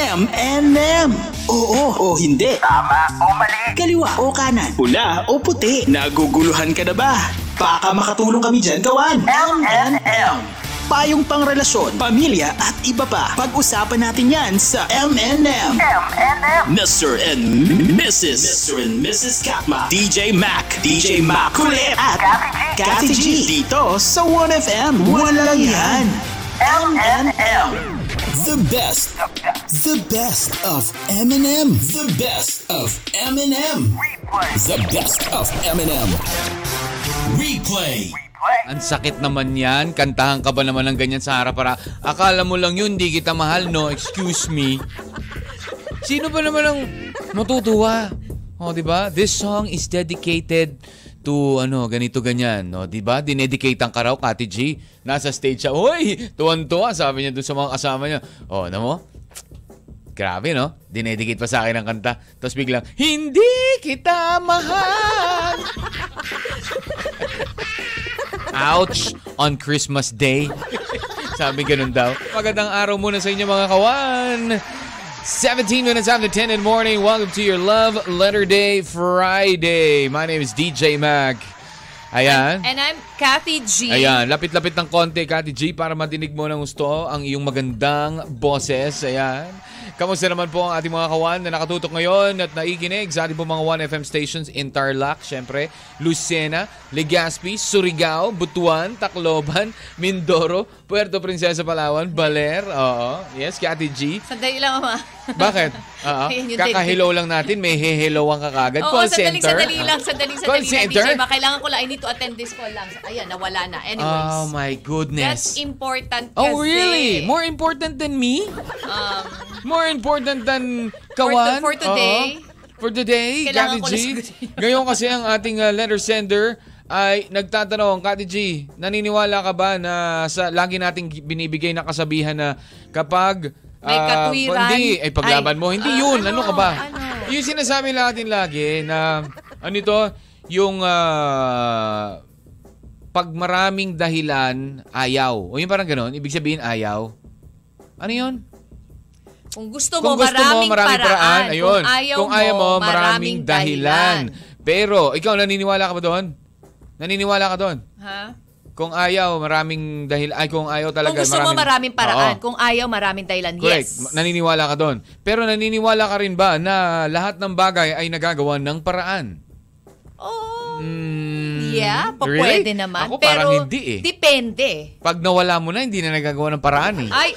M&M. Oo o hindi. Tama o mali? Kaliwa o kanan. Pula o puti. Naguguluhan ka na ba? Baka makatulong kami dyan gawan. M&M. Payong pangrelasyon, pamilya at iba pa. Pag-usapan natin yan sa M&M. M&M. Mr. and Mrs. Mr. and Mrs. Katma. DJ Mac. DJ Mac. Kulit. At Kathy G. Dito sa 1FM. Walang yan. M&M. The best. The best of Eminem. The best of Eminem. Replay. The best of Eminem. Replay. Ang sakit naman yan. Kantahan ka ba naman ng ganyan sa harap para akala mo lang yun, di kita mahal, no? Excuse me. Sino ba naman ang matutuwa? O, di ba? This song is dedicated to ano, ganito ganyan, no? 'Di ba? Dinedicate ang karaw Kati G. Nasa stage siya. Uy, tuwan-tuwa sabi niya doon sa mga kasama niya. Oh, ano mo? Grabe, no? Dinedicate pa sa akin ang kanta. Tapos biglang, hindi kita mahal. Ouch! On Christmas Day. Sabi ganun daw. Magandang araw muna sa inyo mga kawan. 17 minutes after 10 in the morning. Welcome to your Love Letter Day Friday. My name is DJ Mac. Ayan. And I'm Kathy G. Ayan, lapit-lapit ng konti, Kati G, para madinig mo ng gusto ang iyong magandang boses. Ayan. Kamusta naman po ang ating mga kawan na nakatutok ngayon at naikinig sa ating po mga 1FM stations in Tarlac, syempre, Lucena, Legazpi, Surigao, Butuan, Tacloban, Mindoro, Puerto Princesa, Palawan, Baler, oo. Yes, Kati G. Sandali lang, Mama. Bakit? Oo. Kakahello lang natin, may hehellowan ka kagad. Oo, Call sandali, center. sandali lang, sandali, Call sandali lang, center? DJ. Ba, kailangan ko lang, I need to attend this call lang. Ayan, nawala na. Anyways. Oh my goodness. That's important kasi. Oh, really? More important than me? Um, More important than For kawan? to- for today? Oo. For today, Kailangan Kati G. Ngayon kasi ang ating uh, letter sender ay nagtatanong, Kati G, naniniwala ka ba na sa lagi nating binibigay na kasabihan na kapag May ah, katwiran. hindi, ay paglaban Ay, mo. Hindi ah, yun. Ano, ano? ka ba? Ano? Yung sinasabi natin lagi na, ano ito, yung ah, pag maraming dahilan, ayaw. O yung parang ganon, ibig sabihin ayaw. Ano yun? Kung gusto mo, Kung gusto maraming, mo, maraming paraan. Ayun. Kung ayaw, Kung ayaw mo, maraming dahilan. Pero, ikaw, naniniwala ka ba doon? Naniniwala ka doon? Ha? Kung ayaw, maraming dahil ay kung ayaw talaga Kung gusto mo, maraming paraan. Oo. Kung ayaw, maraming dahilan. Correct. Yes. Naniniwala ka doon. Pero naniniwala ka rin ba na lahat ng bagay ay nagagawa ng paraan? Oh, Mm, yeah, pa really? pwede naman. Ako pero, parang hindi eh. Depende. Pag nawala mo na, hindi na nagagawa ng paraan eh. Ay,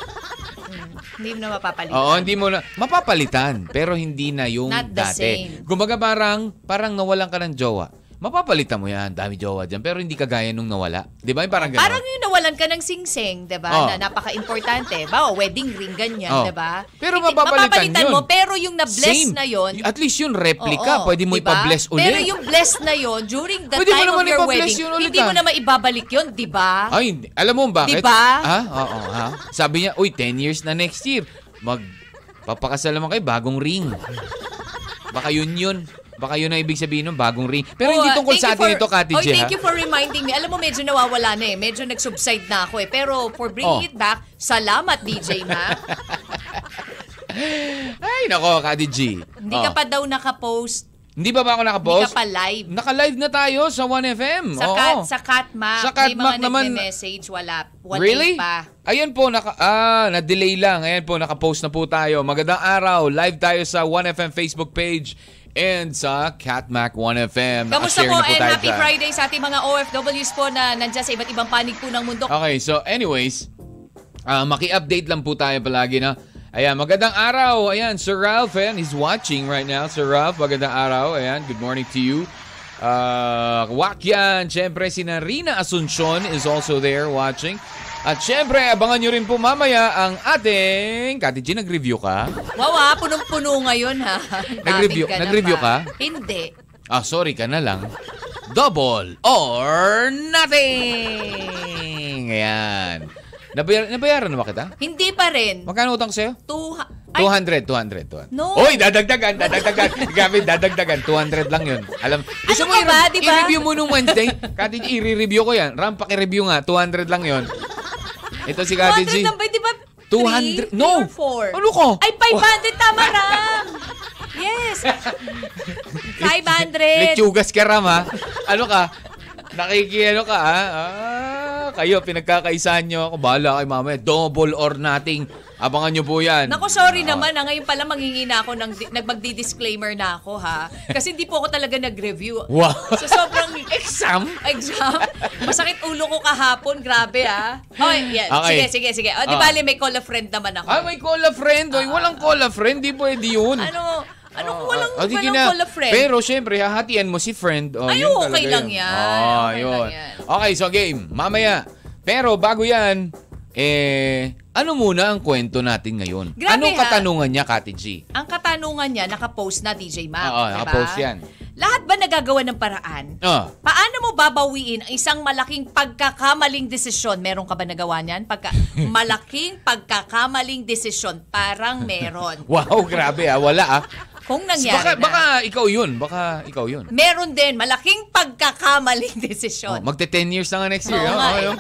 hindi mo na mapapalitan. Oo, hindi mo na mapapalitan pero hindi na yung Not the dati. same. Kumbaga parang parang nawalan ka ng jowa. Mapapalitan mo yan, dami jowa dyan, pero hindi kagaya nung nawala. Di ba? Yung Parang gano'n. Parang yung nawalan ka ng sing-sing, 'di ba? Oh. Na napaka-importante. Bawa wedding ring ganyan, Oh. 'di ba? Pero Hindi- mapapalitan yun. mo, pero yung na-bless Same. na 'yon, At least yun, replica. Oo, Pwede mo diba? ipa-bless ulit. Pero yung bless na 'yon during the Pwede time naman of your wedding, yun ulit, hindi mo ah. na maibabalik 'yon, 'di ba? Ay, hindi. alam mo bakit? Diba? Ha? Oo, ha? Sabi niya, uy, 10 years na next year. Mag, papakasal naman kayo, bagong ring. Baka yun yun. Baka yun ang ibig sabihin ng bagong ring. Pero Oh, hindi tungkol sa atin for- ito, Kati Oh, G, thank you for reminding me. Alam mo, medyo nawawala na eh. Medyo nag-subside na ako eh. Pero for bringing Oh. it back, salamat DJ Ma. Ay, nako, Kati G. Hindi Oh. ka pa daw naka-post. Hindi ba ba ako Hindi nakapost? ka pa live. Naka-live na tayo sa 1FM. Sa, Oo. cat, sa Catmac, Sa may Catmac mga naman- nagme-message, wala. Wala Really? pa. Ayan po, naka, ah, na-delay lang. Ayan po, naka-post na po tayo. Magandang araw. Live tayo sa 1FM Facebook page and sa Catmac 1FM. Kamusta po and happy dyan. Friday sa ating mga OFWs po na nandyan sa iba't ibang panig po ng mundo. Okay, so anyways, ah maki-update lang po tayo palagi na. Ayan, magandang araw. Ayan, Sir Ralph, ayan, he's watching right now. Sir Ralph, magandang araw. Ayan, good morning to you. Uh, Wakyan, syempre si Narina Asuncion is also there watching. At syempre, abangan nyo rin po mamaya ang ating... Kati G, nag-review ka? Wow ah, punong-puno ngayon ha. Nag-review- Daming nag-review ka? Hindi. Ah, sorry ka na lang. Double or nothing! Ayan. Nabayar, nabayaran na ba kita? Hindi pa rin. Magkano utang sa'yo? Two, ay, 200, 200, 200. No. Uy, dadagdagan, dadagdagan. Gabi, dadagdagan. 200 lang yun. Alam, gusto Ano mo ba, i- di ba? i-review mo nung Wednesday? Kati i-review ko yan. Ram, paki-review nga. 200 lang yun. Ito si Kati G. 200 lang ba? Di ba? 200 Three No! four? Ano ka? Ay, 500 tama ram. Yes. 500. Lechugas ka ram ha. Ano ka? Nakikiano ka ha? Ah, kayo, pinagkakaisahan nyo ako. Bahala kay mamaya. Double or nothing. Abangan nyo po yan. Nako, sorry Ah. naman. Ha. Ngayon pala manghingi na ako ng di- nagmagdi-disclaimer na ako ha. Kasi hindi po ako talaga nag-review. Wow. So sobrang Exam? exam. Masakit ulo ko kahapon. Grabe ah. Oh, yeah. Okay. Sige, sige, sige. O, di Ah. bali may call a friend naman ako. Ah, may call a friend. Oy, walang call a friend. Di pwede yun. Ano? Ano kung Ah, walang, ah, di walang kina- call a friend? Pero syempre, hahatian mo si friend. Oh, Ay, yun okay lang yun. yan. Ah, Okay yun. lang yan. Okay, so game. Mamaya. Pero bago yan, eh, ano muna ang kwento natin ngayon? Grabe, Anong ha? katanungan niya, Kati G? Ang katanungan niya, nakapost na DJ Mac. Oo, diba? nakapost yan. Lahat ba nagagawa ng paraan? Ah. Paano mo babawiin ang isang malaking pagkakamaling desisyon? Meron ka ba nagawa niyan? Pagka, malaking pagkakamaling desisyon. Parang meron. Wow, grabe ah. Wala ah. Kung nangyari Baka, na. baka ikaw yun. Baka ikaw yun. Meron din, malaking pagkakamaling Oh, desisyon. magte 10 years na nga next year. Oo Oh, yun.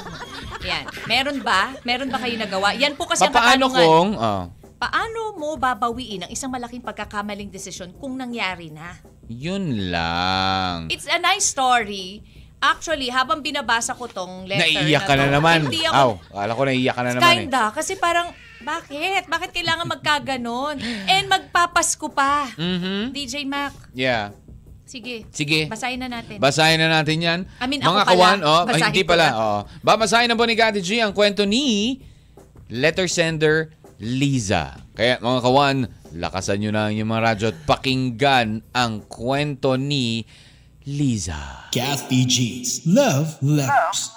Yan. Meron ba? Meron ba kayo nagawa? Yan po kasi ang Papaano katanungan. kung... ah, Paano mo babawiin ang isang malaking pagkakamaling desisyon kung nangyari na? yun lang. It's a nice story. Actually, habang binabasa ko tong letter Naiiyak ka to, na naman. Hindi Aw, akala ko naiiyak ka na naman eh. kinda, kasi parang, bakit? Bakit kailangan magkaganon? And magpapasko pa. Mhm. DJ Mac, Yeah. sige. Sige. Basahin na natin. Basahin na natin yan. I mean, Mga ako pala. oh, ay, Basahin hindi pala. na. Oh. Babasahin na po ni Kati G ang kwento ni letter sender Liza. Kaya mga kawan, lakasan nyo na ang inyong mga radyo at pakinggan ang kwento ni Liza. Kathy G's Love Letters.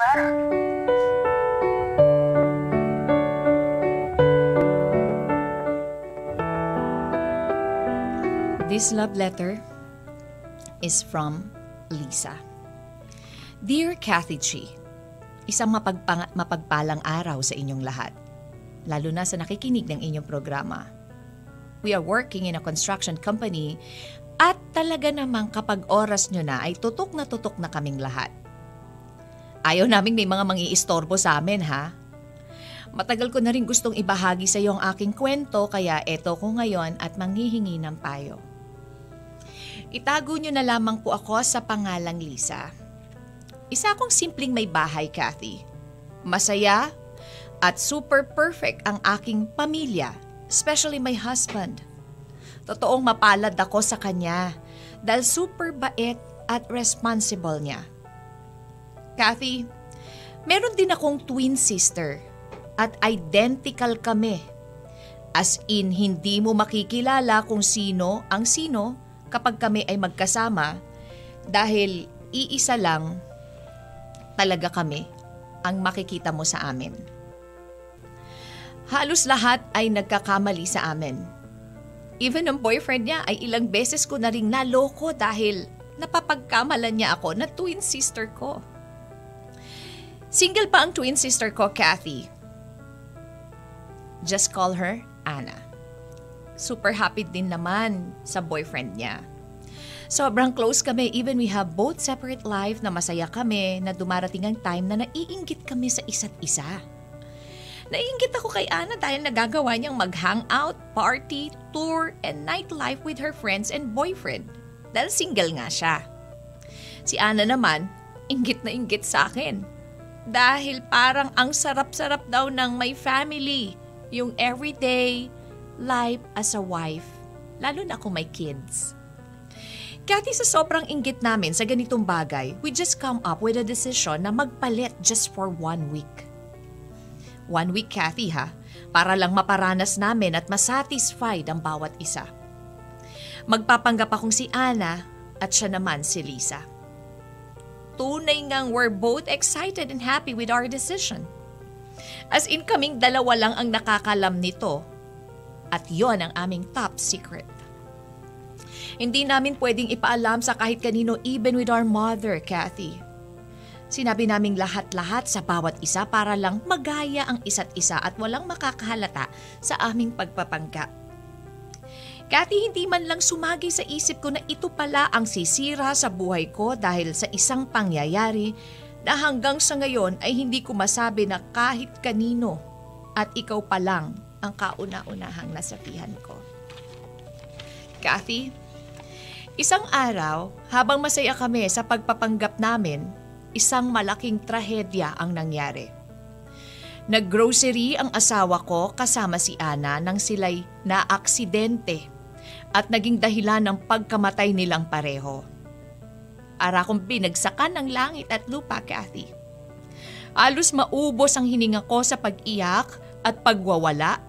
This love letter is from Lisa. Dear Kathy G, isang mapagpang- mapagpalang araw sa inyong lahat, lalo na sa nakikinig ng inyong programa. We are working in a construction company at talaga namang kapag oras nyo na ay tutok na tutok na kaming lahat. Ayaw naming may mga mangiistorbo sa amin ha. Matagal ko na rin gustong ibahagi sa iyo ang aking kwento kaya eto ko ngayon at manghihingi ng payo. Itago niyo na lamang po ako sa pangalang Lisa. Isa akong simpleng may bahay, Kathy. Masaya at super perfect ang aking pamilya, especially my husband. Totoong mapalad ako sa kanya dahil super bait at responsible niya. Kathy, meron din akong twin sister at identical kami. As in, hindi mo makikilala kung sino ang sino kapag kami ay magkasama dahil iisa lang talaga kami ang makikita mo sa amin. Halos lahat ay nagkakamali sa amin. Even ang boyfriend niya ay ilang beses ko na ring naloko dahil napapagkamalan niya ako na twin sister ko. Single pa ang twin sister ko, Kathy. Just call her Anna. Super happy din naman sa boyfriend niya. Sobrang close kami even we have both separate life na masaya kami na dumarating ang time na naiinggit kami sa isa't isa. Naiinggit ako kay Anna dahil nagagawa niyang mag-hangout, party, tour, and nightlife with her friends and boyfriend. Dahil single nga siya. Si Anna naman, inggit na inggit sa akin. Dahil parang ang sarap-sarap daw ng may family. Yung everyday life as a wife. Lalo na kung may kids. Kati sa sobrang inggit namin sa ganitong bagay, we just come up with a decision na magpalit just for one week. One week, Kathy ha, para lang maparanas namin at masatisfied ang bawat isa. Magpapanggap akong si Ana at siya naman si Lisa. Tunay ngang we're both excited and happy with our decision. As in kaming dalawa lang ang nakakalam nito at yon ang aming top secret. Hindi namin pwedeng ipaalam sa kahit kanino even with our mother, Kathy. Sinabi naming lahat-lahat sa bawat isa para lang magaya ang isa't isa at walang makakahalata sa aming pagpapanggap. Kathy, hindi man lang sumagi sa isip ko na ito pala ang sisira sa buhay ko dahil sa isang pangyayari na hanggang sa ngayon ay hindi ko masabi na kahit kanino at ikaw pa lang ang kauna-unahang nasabihan ko. Kathy, isang araw, habang masaya kami sa pagpapanggap namin, isang malaking trahedya ang nangyari. Naggrocery ang asawa ko kasama si Ana nang sila'y naaksidente at naging dahilan ng pagkamatay nilang pareho. Ara kong binagsakan ng langit at lupa, Kathy. Alos maubos ang hininga ko sa pag-iyak at pagwawala.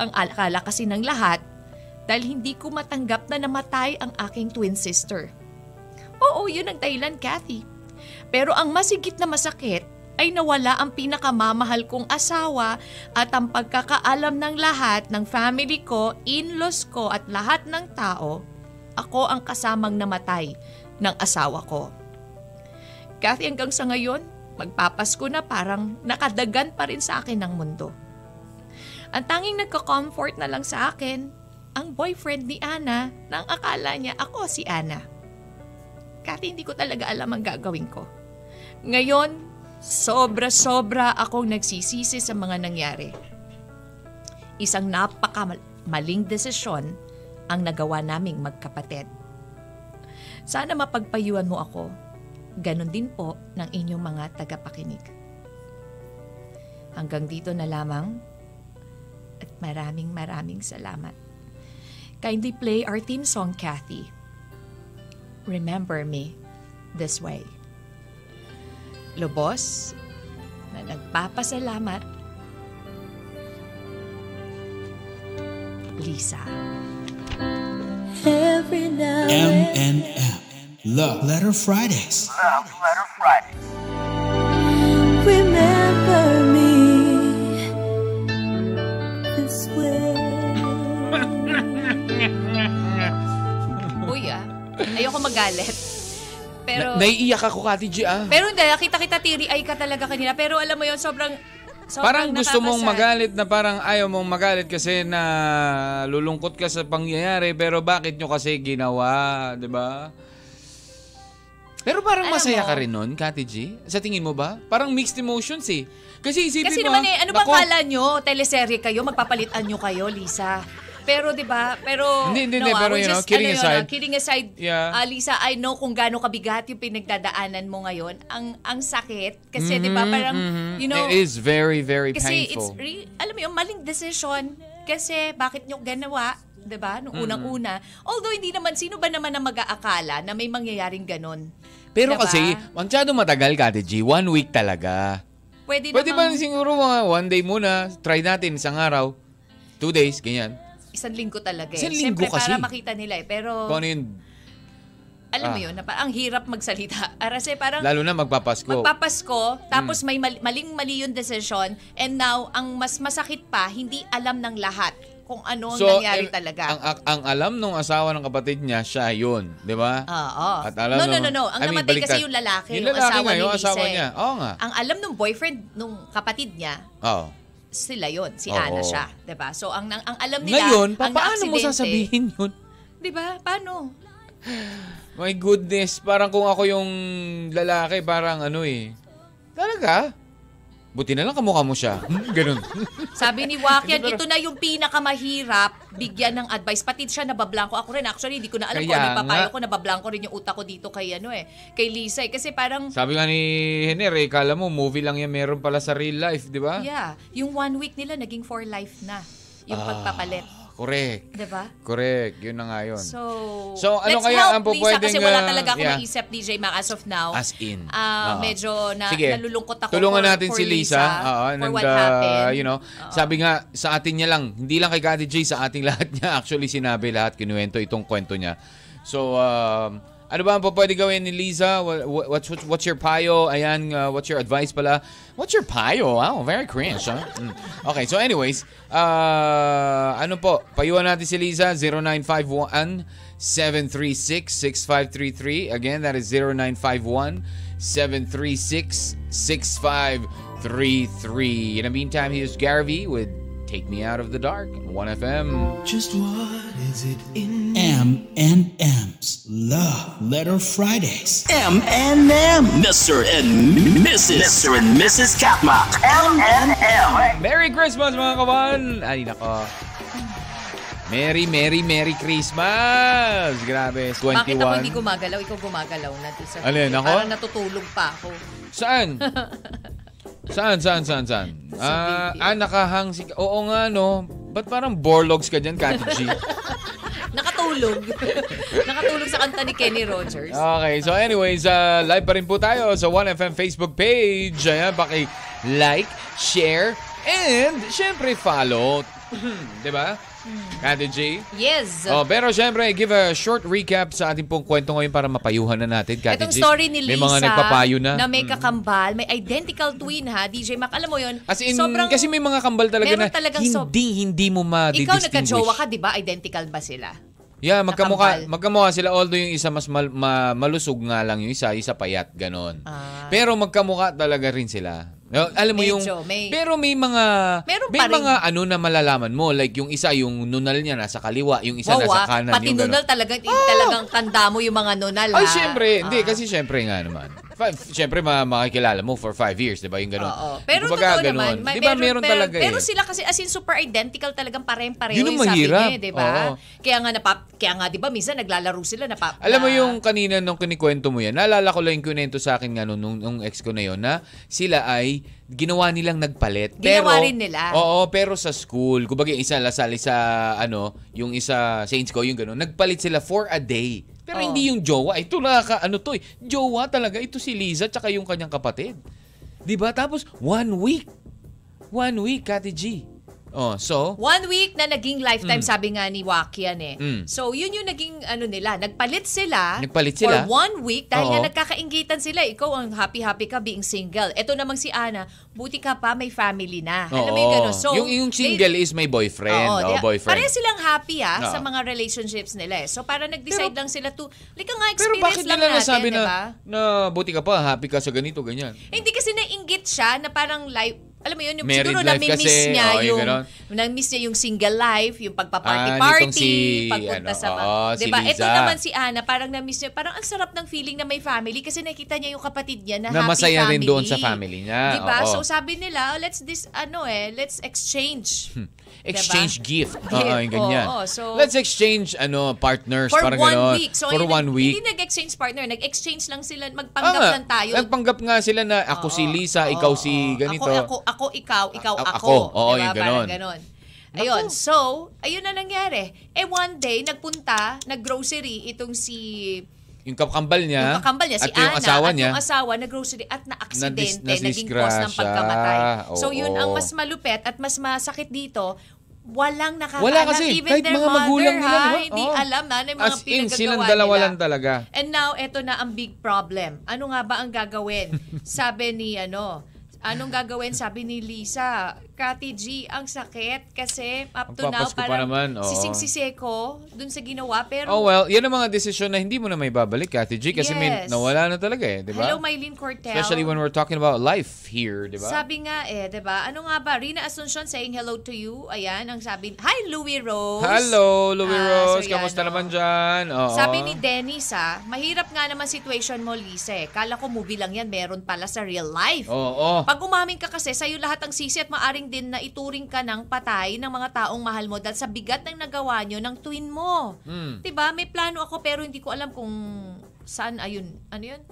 Ang akala kasi ng lahat dahil hindi ko matanggap na namatay ang aking twin sister. Oo, yun ang dahilan, Kathy. Pero ang masigit na masakit ay nawala ang pinakamamahal kong asawa at ang pagkakaalam ng lahat ng family ko, in-laws ko at lahat ng tao, ako ang kasamang namatay ng asawa ko. Kathy, hanggang sa ngayon, magpapasko na parang nakadagan pa rin sa akin ng mundo. Ang tanging nagka-comfort na lang sa akin, ang boyfriend ni Ana nang akala niya ako si Ana. Kathy, hindi ko talaga alam ang gagawin ko. Ngayon, sobra-sobra akong nagsisisi sa mga nangyari. Isang napakamaling desisyon ang nagawa naming magkapatid. Sana mapagpayuan mo ako. Ganon din po ng inyong mga tagapakinig. Hanggang dito na lamang at maraming maraming salamat. Kindly play our theme song, Kathy. Remember me this way. Lubos na nagpapasalamat. Lisa. Every now M&M. and Love Letter Fridays. Love Letter Friday. remember me this way. Uy ah, ayoko magalit. Pero, Na- naiiyak ako, Kati G, ah. pero hindi, kita-kita tiri ay ka talaga kanina. Pero alam mo yon sobrang, sobrang Parang gusto mong magalit na parang ayaw mong magalit kasi na lulungkot ka sa pangyayari pero bakit nyo kasi ginawa, di ba? Pero parang Alam masaya mo- ka rin nun, Kati G? Sa tingin mo ba? Parang mixed emotions eh. Kasi isipin Kasi mo, naman eh, ano bang kala nyo? Teleserye kayo, magpapalitan nyo kayo, Lisa. Pero 'di ba? Pero Hindi, hindi, no, hindi, ah, pero, we're you know, just- kidding ano yun, aside. ah, kidding aside, Yeah. ah, Lisa, I know kung gaano kabigat yung pinagdadaanan mo ngayon. Ang ang sakit kasi 'di ba parang Mhm. you know, It is very, very kasi it's painful. re- alam mo yung maling decision kasi bakit nyo ganawa 'di ba? Nung unang-una. Although hindi naman sino ba naman ang mag-aakala na may mangyayaring ganon. Pero Diba? kasi, masyado matagal, Kati G. One week talaga. Pwede, Pwede ba namang siguro mga one day muna, try natin isang araw, two days, ganyan. Isang linggo talaga eh. Isang linggo Siyempre, kasi. para makita nila eh. Pero Kung ano yun, alam mo Ah. yun, na pa- ang hirap magsalita. Kasi parang lalo na magpapasko. magpapasko, tapos Hmm. may mal- maling-mali yung decision, and now, ang mas masakit pa, hindi alam ng lahat kung ano ang nangyari eh, talaga. Ang, ang, ang alam nung asawa ng kapatid niya, siya yun. Di ba? Oo. At alam no, no, nung- no, no. Ang I mean, namatay kasi yung lalaki, Yung asawa nga, ni yung asawa niya. Oo nga. Ang alam nung boyfriend nung kapatid niya, Oo. Sila yon si Oo. Ana siya. 'di ba So, ang, ang, ang alam nila, Ngayon, ang paano mo naaksidente- sasabihin yun? 'Di ba Paano? My goodness, parang kung ako yung lalaki, parang ano eh. Talaga? Buti na lang kamukha mo siya. Hmm, Ganun. Sabi ni pero- ito na yung pinakamahirap bigyan ng advice. Pati siya nabablangko. Ako rin, actually, hindi ko na alam kung Kaya ano yung papayo nga. ko. Nabablangko rin yung utak ko dito kay, ano eh, kay Lisa. Eh. Kasi parang, Sabi nga ni Henner, eh, kala mo, movie lang yan meron pala sa real life, di ba? yeah, yung one week nila naging for life na. Yung Ah. pagpapalit. Correct. 'Di ba? Correct. Yun na nga yun. So, So, ano let's kaya help ang po Lisa kasi pwedeng, wala ah, talaga akong yeah. maisip DJ Mac as of now. As in. Ah, Oo. medyo na, Sige. nalulungkot ako Tulungan for, natin for si Lisa. Oo, for and, what uh, happened. You know, sabi nga sa atin niya lang, hindi lang kay Kati J, sa ating lahat niya actually sinabi lahat, kinuwento itong kwento niya. So, um, ano ba ang pwede gawin ni Lisa? What, what's, what's, what's your payo? Ayan, uh, what's your advice pala? What's your payo? Wow, very cringe, huh? Mm. Okay, so anyways, uh, ano po, payuhan natin si Lisa, 0951 736-6533. Again, that is 0951 736-6533. In the meantime, here's Gary V with Take Me Out of the Dark, 1FM. Just what is it in M and M's Love Letter Fridays. M and M. Mr. and Mrs. Mr. and Mrs. Katma. M&M. Merry Christmas mga kawan! Ay, nako. Merry, Merry, Merry Christmas! Grabe, 21. Bakit ako hindi gumagalaw? Ikaw gumagalaw na. doon Sa Alin, ako? Parang natutulog pa ako. Saan? saan, saan, saan, saan? Ah, ah, nakahang si... Oo nga, no. Ba't parang borlogs ka dyan, Kati G? Nakatulog. Nakatulog sa kanta ni Kenny Rogers. Okay, so anyways, uh, live pa rin po tayo sa 1FM Facebook page. Ayan, paki-like, share, and syempre follow. 'Di ba? Kati G? Yes. Oh, pero syempre, give a short recap sa ating pong kwento ngayon para mapayuhan na natin, Kati Itong G. story ni Lisa May mga nagpapayo na. na may kakambal, may identical twin ha, DJ Mac. Alam mo yun, As in, sobrang, kasi may mga kambal talaga na hindi, sob- hindi mo ikaw ma-distinguish. nagka-jowa ka, di ba? Identical ba sila? Yeah, magkamukha, magkamukha sila. Although yung isa mas mal- ma- malusog nga lang yung isa, isa payat, ganon. Ah. Pero magkamukha talaga rin sila. No, alam mo yung Medyo, may- pero may mga Meron may pa rin. mga ano na malalaman mo like yung isa yung nunal niya nasa kaliwa yung isa Wow, nasa ah, kanan pati yung nunal ganon. talagang, talagang tanda mo yung mga nunal. Ay, syempre. Hindi, Ah. kasi syempre nga naman. Five, syempre, ma makikilala mo for five years, di ba? Yung gano'n. Oo. Pero Kumbaga, totoo naman, ganon. may, Di ba meron, pero, talaga pero eh. sila kasi as in super identical talagang pareng-pareho Yun ang yung sabi mahirap. niya, di ba? Kaya nga napap, kaya nga 'di ba minsan naglalaro sila na Alam mo yung kanina nung kinikwento mo yan, naalala ko lang yung kwento sa akin nga nung, nung, nung ex ko na yun na sila ay ginawa nilang nagpalit. Ginawa pero, rin nila. Oo, pero sa school. Kumbaga yung isa lasali sa ano, yung isa Saints ko, yung gano'n. Nagpalit sila for a day. Pero Oo. hindi yung jowa. Ito nakaka, ano to eh. Jowa talaga. Ito si Liza tsaka yung kanyang kapatid. 'Di ba Tapos one week. One week, Kati G. Oh, so, One week na naging lifetime, sabi nga ni Wakian eh. Mm. So, yun yung naging ano nila. Nagpalit sila. Nagpalit sila? For one week dahil Oo. nga nagkakaingitan sila. Ikaw ang happy-happy ka being single. Ito namang si Ana, buti ka pa, may family na. Alam mo yung oo. gano'n. So, yung, yung they- single is may boyfriend. Oo, oh, boyfriend. Pareho silang happy ah Oo. sa mga relationships nila eh. So para nag-decide Pero- lang sila to, like nga experience lang natin, nasabi di na, na buti ka pa, happy ka sa ganito, ganyan? Hindi kasi nainggit siya na parang life alam mo yun, yung Married siguro nami-miss kasi, niya oo, yung yung, nami-miss niya yung single life, yung Ah, pagpa-party-party, nitong si, pagpunta ano, sa, oo, si diba? Ito Liza. naman si Ana, parang namiss niya, parang ang sarap ng feeling na may family kasi nakita niya yung kapatid niya na, Na happy masaya rin doon sa family niya, Diba? oo. So sabi nila, oh, let's this, ano eh, let's exchange. Exchange gift. Gift, Oo, yung ganyan. oo, so- Let's exchange ano partners. For parang one ganon. week. So, For hindi, one week. Hindi nag-exchange partner. Nag-exchange lang sila. Ah, Magpanggap nga. lang tayo. Nagpanggap nga sila na ako si Oo. Lisa, Oo, ikaw oo. si ganito. Ako, ako, ako, ikaw, ikaw, A- ako. ako. Oo, diba? yung Parang ganon. ganon. Ayun, so, ayun na nangyari. Eh, one day, nagpunta, nag-grocery itong si Yung kakambal niya. yung kakambal niya, si at yung asawa at niya. yung asawa na grocery at na-aksidente, Nadis- naging cause ng pagkamatay. So, Oo. yun ang mas malupet at mas masakit dito, walang nakakaalam. Wala kasi. Even Kahit their mga magulang mother, nila, ha, hindi Oo. alam na, na yung mga As in, silang dalawa lang talaga. And now, eto na ang big problem. Ano nga ba ang gagawin? Sabi ni ano, anong gagawin? Sabi ni Lisa, Kati G, ang sakit kasi up to now Magpapasko pa parang naman, oo. sising-siseko dun sa ginawa. Pero, Oh well, yan ang mga desisyon na hindi mo na may babalik, Kati G. Kasi may, Yes. nawala na talaga eh, di ba? hello Mylene Cortel. Especially when we're talking about life here, di ba? Sabi nga eh, 'di ba? Ano nga ba? Rina Asuncion saying hello to you. Ayan, ang sabi. Hi Louie Rose. Hello, Louie Ah, Rose. so yan, Kamusta oh. naman dyan? Oo. Sabi ni Dennis ah, mahirap nga naman situation mo, Lisa. Eh. Kala ko movie lang yan, meron pala sa real life. Oo. Pag umamin ka kasi, sa'yo lahat ang sisi at maaring din na ituring ka ng patay ng mga taong mahal mo dahil sa bigat ng nagawa nyo ng twin mo. Hmm. 'Di ba? May plano ako pero hindi ko alam kung saan ayun. Ano 'yun?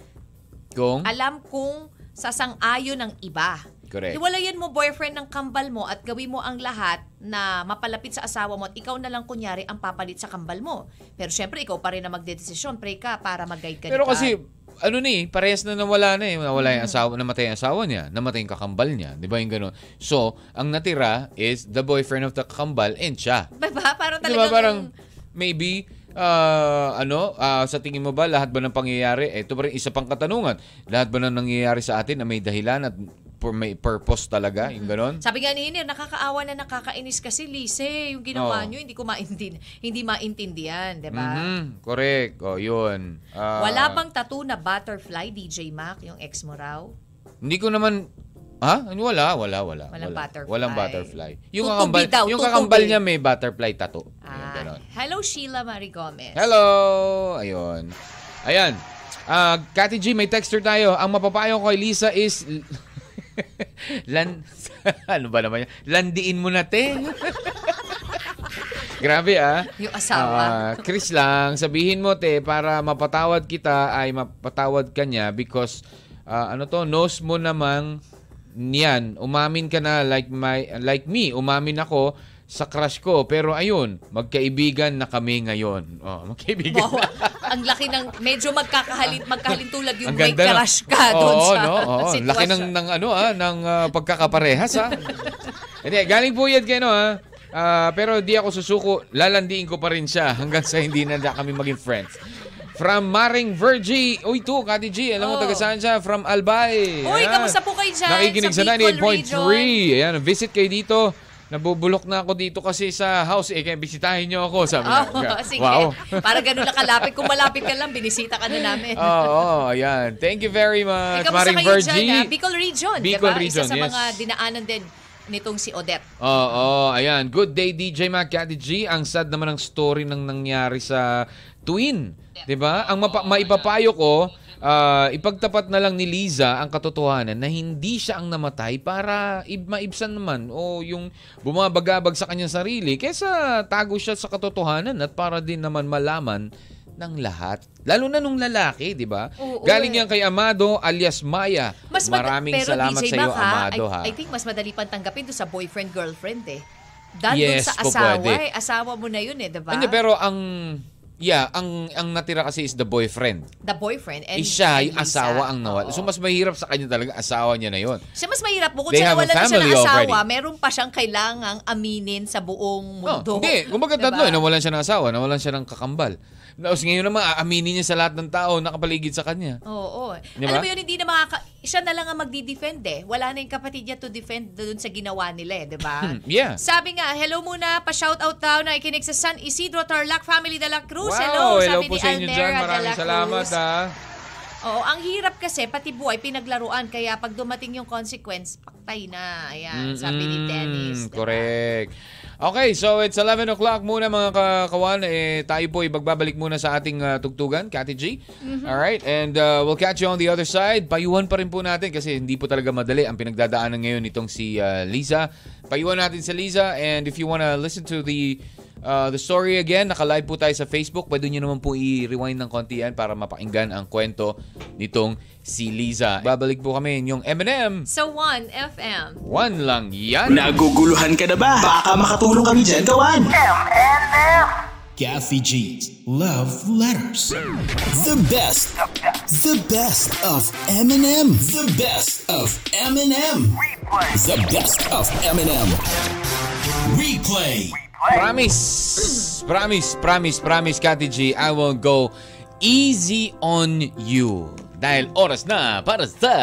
Kung? Alam kung sasang-ayon ng iba. Correct. Hiwalayan mo boyfriend ng kambal mo at gawin mo ang lahat na mapalapit sa asawa mo at ikaw na lang kunyari ang papalit sa kambal mo. Pero syempre, ikaw pa rin na magdedesisyon. Pray ka para mag-guide ka Pero God. kasi, ano na eh, parehas na nawala na eh. Nawala yung asawa, namatay yung asawa niya, namatay yung kakambal niya. Di ba yung gano'n? So, ang natira is the boyfriend of the kakambal and siya. Diba? Parang talagang... ba parang, maybe, ah, ano, ah, sa tingin mo ba, lahat ba ng pangyayari, ito pa rin isa pang katanungan, lahat ba ng nangyayari sa atin na may dahilan at may purpose talaga, yung gano'n? Sabi nga ni Iner, nakakaawa na nakakainis kasi Lise, yung ginawa Oo. nyo, hindi ko maintin, hindi maintindihan, di ba? Mhm, correct. O, yun. Ah, Wala bang tattoo na butterfly, DJ Mac, yung ex mo raw? Hindi ko naman Ha? Wala, wala, wala. Walang wala. butterfly. Walang butterfly. Yung Tutubi kakambal, daw, yung tutubi. kakambal niya may butterfly tattoo. Ayun, Ah, ganon. hello, Sheila Marie Gomez. Hello! Ayun. Ayan. Ah, Kati G, may texter tayo. Ang mapapayo ko kay Lisa is... Lan... ano ba naman yan? Landiin mo na, te. Grabe ah. Yung asawa. Ah, Chris lang, sabihin mo te para mapatawad kita ay mapatawad ka niya because ah, ano to, knows mo namang niyan, umamin ka na like my like me, umamin ako sa crush ko. Pero ayun, magkaibigan na kami ngayon. Oh, magkaibigan. Wow, ang laki ng medyo magkakahalin magkahalintulad yung may crush ka doon Oo, sa no? Oo, sitwasyon. laki ng, ng ano ah, ng ah, pagkakaparehas ah. Hindi, galing po yan kay no ah. Ah, pero di ako susuko, lalandiin ko pa rin siya hanggang sa hindi na kami maging friends. From Maring Virgie. Uy, to, Kati G. Alam mo, Oh. taga saan siya? From Albay. Uy, kamusta po kayo dyan Nakikinig sa sa Bicol 98.3. Ayan, visit kayo dito. Nabubulok na ako dito kasi sa house. Eh, kaya bisitahin niyo ako. Sabi niya. Oh, sige. Wow. Para ganun na kalapit. Kung malapit ka lang, binisita ka na namin. Oo, oh, ayan. Thank you very much, Maring Virgie. dyan? ah? Bicol Region, Bicol diba? Region, Isa sa yes. mga dinaanan din nitong si Odette. Oo, ayan. Good day, DJ Mac, Kati G. Ang sad naman ng story ng nangyari sa Twin. 'Di ba? Ang mapa- maipapayo ko, ah, ipagtapat na lang ni Liza ang katotohanan na hindi siya ang namatay para ib- maibsan naman o yung bumabagabag sa kanyang sarili kaysa tago siya sa katotohanan at para din naman malaman ng lahat. Lalo na nung lalaki, di ba? Galing eh. yan kay Amado alias Maya. Mas Maraming pero salamat DJ sa iyo, Amado, I, ha? I think mas madali pang tanggapin to sa boyfriend-girlfriend eh. Dahil Yes, sa asawa eh. Asawa mo na yun eh, diba? Hindi, pero ang yeah, ang ang natira kasi is the boyfriend. The boyfriend and Eh, siya, and yung Lisa. asawa ang nawala. Oo. So, mas mahirap sa kanya talaga, asawa niya na yon. Siya mas mahirap bukod They sa have a nawalan siya ng asawa, already. meron pa siyang kailangang aminin sa buong No, mundo. hindi. Kumbaga Diba? tatlo, eh, nawalan siya ng asawa, nawalan siya ng kakambal. Tapos ngayon naman, aaminin niya sa lahat ng tao nakapaligid sa kanya. Oo. Di Alam ba? mo yun, hindi na makaka... Siya na lang ang magdi-defend eh. Wala na yung kapatid niya to defend doon sa ginawa nila eh, di ba? Hmm, yeah. Sabi nga, hello muna, pa-shoutout daw na ikinig sa San Isidro Tarlac Family de la Cruz. Wow, hello, hello sabi po ni sa inyo Almera dyan. Maraming salamat Cruz. ha. Oo, ang hirap kasi, pati buhay, pinaglaruan. Kaya pag dumating yung consequence, paktay na. Ayan, sabi ni Dennis. diba? Correct. Okay, so it's 11 o'clock muna mga kakawan. Eh, tayo po ibagbabalik muna sa ating uh, tugtugan, Kati G. Mm-hmm. Alright, and uh, we'll catch you on the other side. Payuhan pa rin po natin kasi hindi po talaga madali ang pinagdadaanan ngayon nitong si uh, Lisa. Payuhan natin sa Lisa and if you wanna listen to the uh, the story again, naka-live po tayo sa Facebook. Pwede nyo naman po i-rewind ng konti yan para mapakinggan ang kwento nitong si Lisa. Babalik po kami yung M&M. So, 1FM. One lang yan. Naguguluhan ka na ba? Baka makatulong kami dyan gawan. Kathy G's Love Letters. The best. The best of Eminem. The best of Eminem. The best of Eminem. Replay. Promise. Promise, promise, promise, Kati G. I will go easy on you. Dahil oras na para sa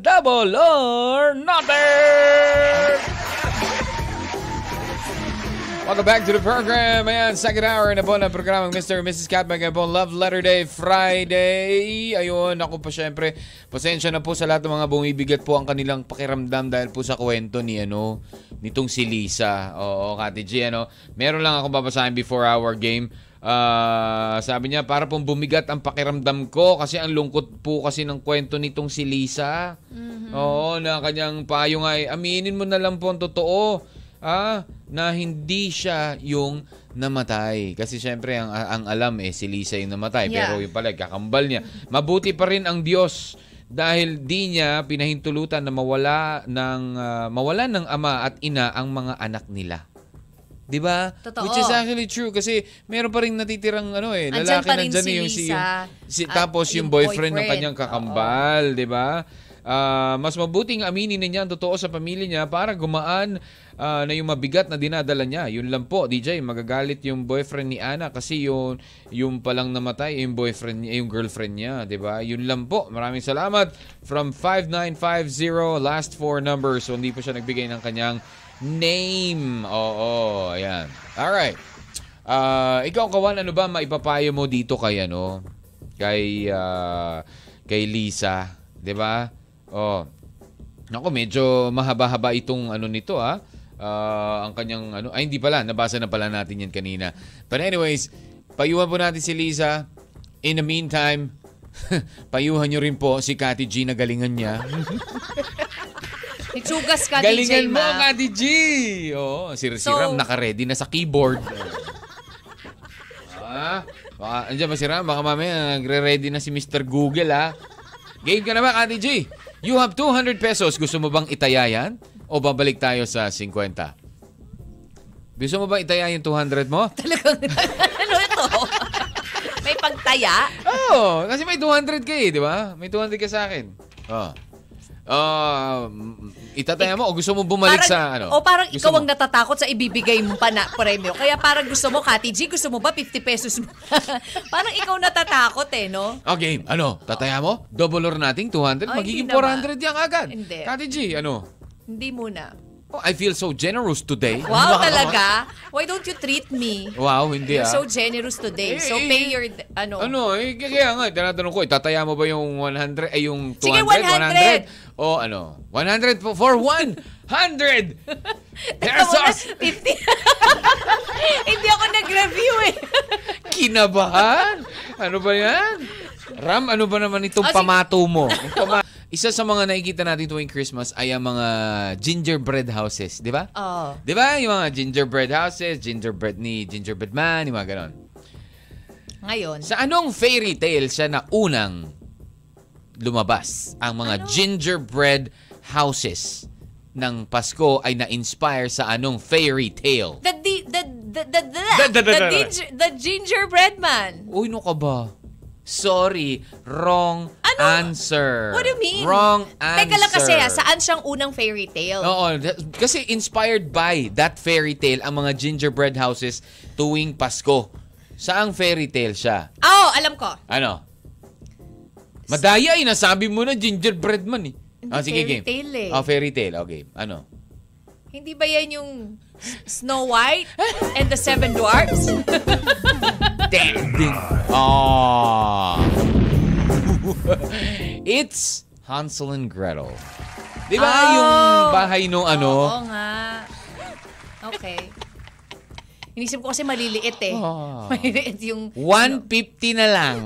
Double or Nothing! Welcome back to the program. Ayan, second hour na po ng programa Mr. and Mrs. Cat. Magandang po Love Letter Day Friday. Ayun, ako pa syempre, pasensya na po sa lahat ng mga bumibigat po ang kanilang pakiramdam dahil po sa kwento ni ano, nitong si Lisa. Oo, Kati G, ano. Meron lang ako babasahin before our game. Ah, sabi niya, para pong bumigat ang pakiramdam ko kasi ang lungkot po kasi ng kwento nitong si Lisa. Oo, na kanyang payo nga, aminin mo na lang po ang totoo ah, na hindi siya yung namatay. Kasi syempre, ang, ang alam eh, si Lisa yung namatay. Yeah. Pero yung pala, kakambal niya. Mabuti pa rin ang Diyos dahil di niya pinahintulutan na mawala ng, ah, mawala ng ama at ina ang mga anak nila. 'Di ba? Which is actually true kasi meron pa rin natitirang ano eh, lalaki nandyan si eh, yung si, yung, si at tapos yung, yung boyfriend, ng boyfriend. kanyang kakambal, 'di ba? Ah, mas mabuting aminin niya ang totoo sa pamilya niya para gumaan ah, na yung mabigat na dinadala niya. Yun lang po, DJ, magagalit yung boyfriend ni Ana kasi yung yung palang namatay yung boyfriend niya, yung girlfriend niya, 'di ba? Yun lang po. Maraming salamat from 5950 last four numbers. So hindi po siya nagbigay ng kanyang name. Oo, ayan. All right. Ah, ikaw kawan ano ba maipapayo mo dito kay ano? Kay ah, kay Lisa, 'di ba? Oh. Nako, medyo mahaba-haba itong ano nito ah. Ah, ang kanyang ano, ay hindi pala, nabasa na pala natin yan kanina. But anyways, payuhan po natin si Lisa. In the meantime, payuhan nyo rin po si Kati G na galingan niya. Nagsugas ka, galingan DJ mo, Ma. Kati G! Oo, si, si So- Ram naka-ready na sa keyboard. ah, baka, andyan ba si Ram? Baka mamaya nagre-ready na si Mr. Google ah. Game ka na ba, Kati G? You have 200 pesos. Gusto mo bang itaya yan? O babalik tayo sa 50? Gusto mo bang itaya yung 200 mo? Talagang, ano ito? May pagtaya? Oo, oh, kasi may 200 ka eh, di ba? May 200 ka sa akin. Oh. Ah, mm, itataya mo o gusto mo bumalik Parang- sa ano? O parang Gusto ikaw mo? ang natatakot sa ibibigay mo pa na premyo. Kaya parang gusto mo, Kati G, gusto mo ba 50 pesos mo? parang ikaw natatakot eh, no? Okay, ano? Tataya mo? Double or nating 200? Ay, Magiging hindi naman. 400 yan agad. Hindi. Kati G, ano? Hindi muna. Oh, I feel so generous today. Wow, talaga? Why don't you treat me? Wow, hindi You're ah. so generous today. So Eh, pay eh, your, ano. Ano, eh, kaya nga, tinatanong ko, itataya mo ba yung 100, ay yung 200, Sige, 100. O ano, 100 for, for 100 Ikaw muna, pesos! 50. Hindi ako nag-review eh. Kinabahan? Ano ba yan? Ram, ano ba naman itong sige. pamato mo? Yung pama- Isa sa mga nakikita natin tuwing Christmas ay ang mga gingerbread houses, di ba? Oh. Di ba? Yung mga gingerbread houses, gingerbread ni gingerbread man, yung mga ganon. Ngayon, Sa anong fairy tale siya na unang lumabas? Ang mga Ano? gingerbread houses ng Pasko ay na-inspire sa anong fairy tale? the, the, the, the, the, the, da- da- the, da- da. ginger, the gingerbread man. Uy, no ka ba? Sorry, wrong Ano? answer. What do you mean? Wrong answer. Teka lang kasi, ah, saan siyang unang fairy tale? Oo, kasi inspired by that fairy tale ang mga gingerbread houses tuwing Pasko. Saang fairy tale siya? Oh, alam ko. Ano? Madaya eh, nasabi mo na gingerbread man eh. Hindi, Ah, sige, fairy game. tale eh. Oh, fairy tale. Okay, ano? Hindi ba yan yung Snow White and the Seven Dwarfs? Ding. Ah. It's Hansel and Gretel. Di ba Oh. yung bahay nung ano? Oo nga. Okay. Inisip ko kasi maliliit eh. Oh. Maliliit yung... 150 na lang.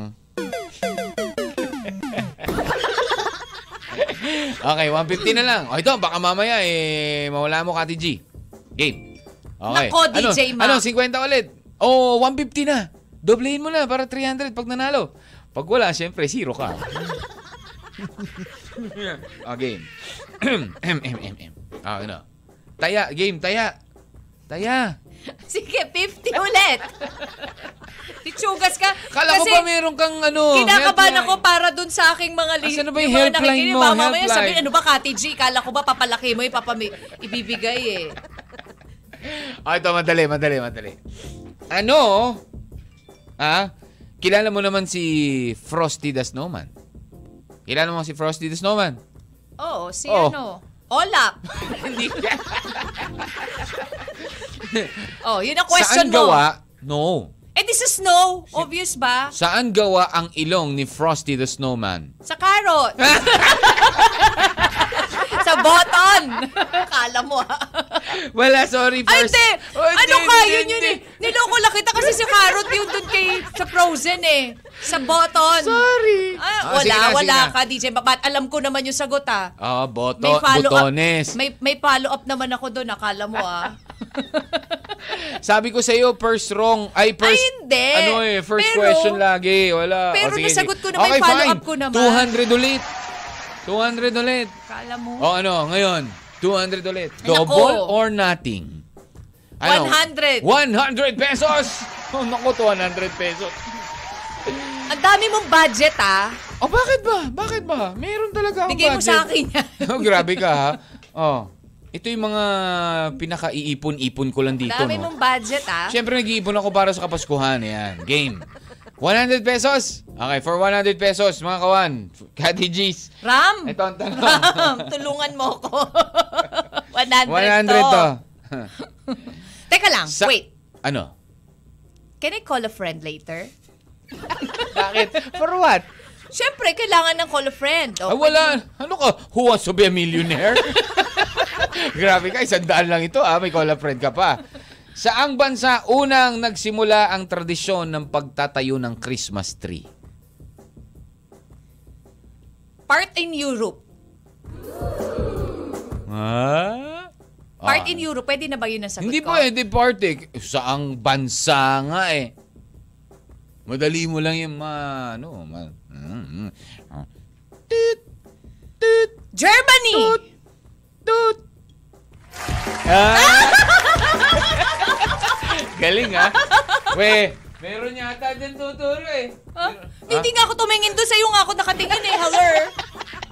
okay, 150 na lang. O ito, baka mamaya eh, mawala mo Kati G. Game. Okay. Nako, DJ ano, Ma. Ano, 50 ulit. Oh, 150 na. Doblehin mo na para 300 pag nanalo. Pag wala, syempre, zero ka. oh, game. M, M, M, M. Ah, ano. Taya, game, taya. Taya. Sige, 50 ulit. Titsugas ka. Kala ko kasi ba meron kang ano, kinakabahan ako para dun sa aking mga li- Asan na ba yung mga helpline nakikinig. mo? Baka mamaya Helpline. sabihin, ano ba, Kati G? Kala ko ba papalaki mo yung papami- ibibigay eh. Ah, ito, madali, madali, madali. Ano? Ah, kilala mo naman si Frosty the Snowman. Kilala mo si Frosty the Snowman? Oo, si Oh. ano? Olap. Hindi. Oh, yun ang question Saan mo. gawa? No. Eh, this is snow. Obvious ba? Saan gawa ang ilong ni Frosty the Snowman? Sa carrot. sa button. Kala mo ah. Wala, sorry, Ay, first. hindi. Oh, ano ka? Yun yun eh. Niloko lang kita kasi si carrot yung dun kay sa frozen eh. Sa button. Sorry. Ah, Ah, sige wala, na, sige wala na. ka, DJ. Ba't alam ko naman yung sagot ah. Ah, boto, May follow butones. up. May, may follow up naman ako doon. Akala mo ah. Sabi ko sa iyo, first wrong. Ay, first. Ay, hindi. Ano eh, first Pero- question lagi. Wala. pero O, sige, nasagot ko naman, okay, follow fine. up ko naman. 200 ulit. 200 ulit. Akala mo. O ano, ngayon, 200 ulit. Ay, nako. Double or nothing? Ano? 100. 100 pesos! Oh, naku, 200 pesos. Ang dami mong budget ah. Oh, bakit ba? Bakit ba? Meron talaga akong Bigay mo budget. sa akin yan. oh, grabe ka ha. Oh. Ito yung mga pinaka-iipon-ipon ko lang dito, Dami no? mong budget ah. Siyempre, nag-iipon ako para sa Kapaskuhan. Yan. Game. 100 pesos. Okay, for 100 pesos, mga kawan. Kati G's. Ram. Ito ang tanong. Ram, tulungan mo ko. 100, 100 to. to. Teka lang, Sa- wait. Ano? Can I call a friend later? Bakit? For what? Siyempre, kailangan ng call a friend. O, Ah, wala. Ano ka? Who wants to be a millionaire? Grabe ka, isang daan lang ito ah. May call a friend ka pa. Saang bansa unang nagsimula ang tradisyon ng pagtatayo ng Christmas tree? Part in Europe. Ha? Part Ah. in Europe. Pwede na ba yun ang sagot Hindi ko? pwede party. Saang bansa nga eh. Madali mo lang yung ma... Ano, ma... Mm, mm. Ah. Toot! Toot! Germany! Toot! Ah! Galing ah. We, meron yata dyan tuturo eh. Huh? Hindi nga ako tumingin doon sa'yo nga ako nakatingin eh. Hello?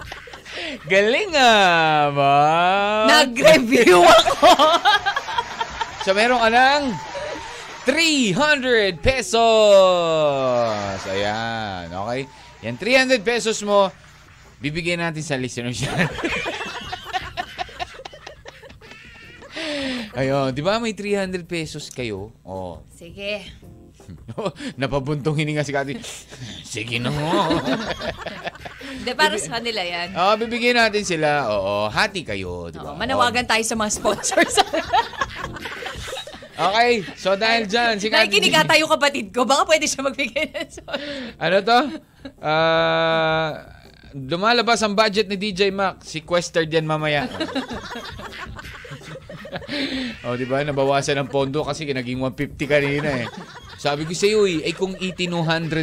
Galing ah, ba? Nag-review ako. So meron ka ng 300 pesos. Ayan, okay? Yan, 300 pesos mo, bibigyan natin sa listeners yan. Ayun, di ba may 300 pesos kayo? Oh. Sige. Napabuntong hininga si Kati. Sige na mo. Hindi, para sa kanila yan. Oo, bibigyan natin sila. Oo, hati kayo, di ba? Oo, manawagan tayo sa mga sponsors. Okay, so dahil dyan, si Kati. Nakikinig ata yung kapatid ko. Baka pwede siya magbigay ng. Ano to? Ah, lumalabas ang budget ni DJ Mac. Sequestered yan mamaya. oh, di ba? Nabawasan ang pondo kasi naging 150 kanina eh. Sabi ko sa iyo eh, ay kung 80-200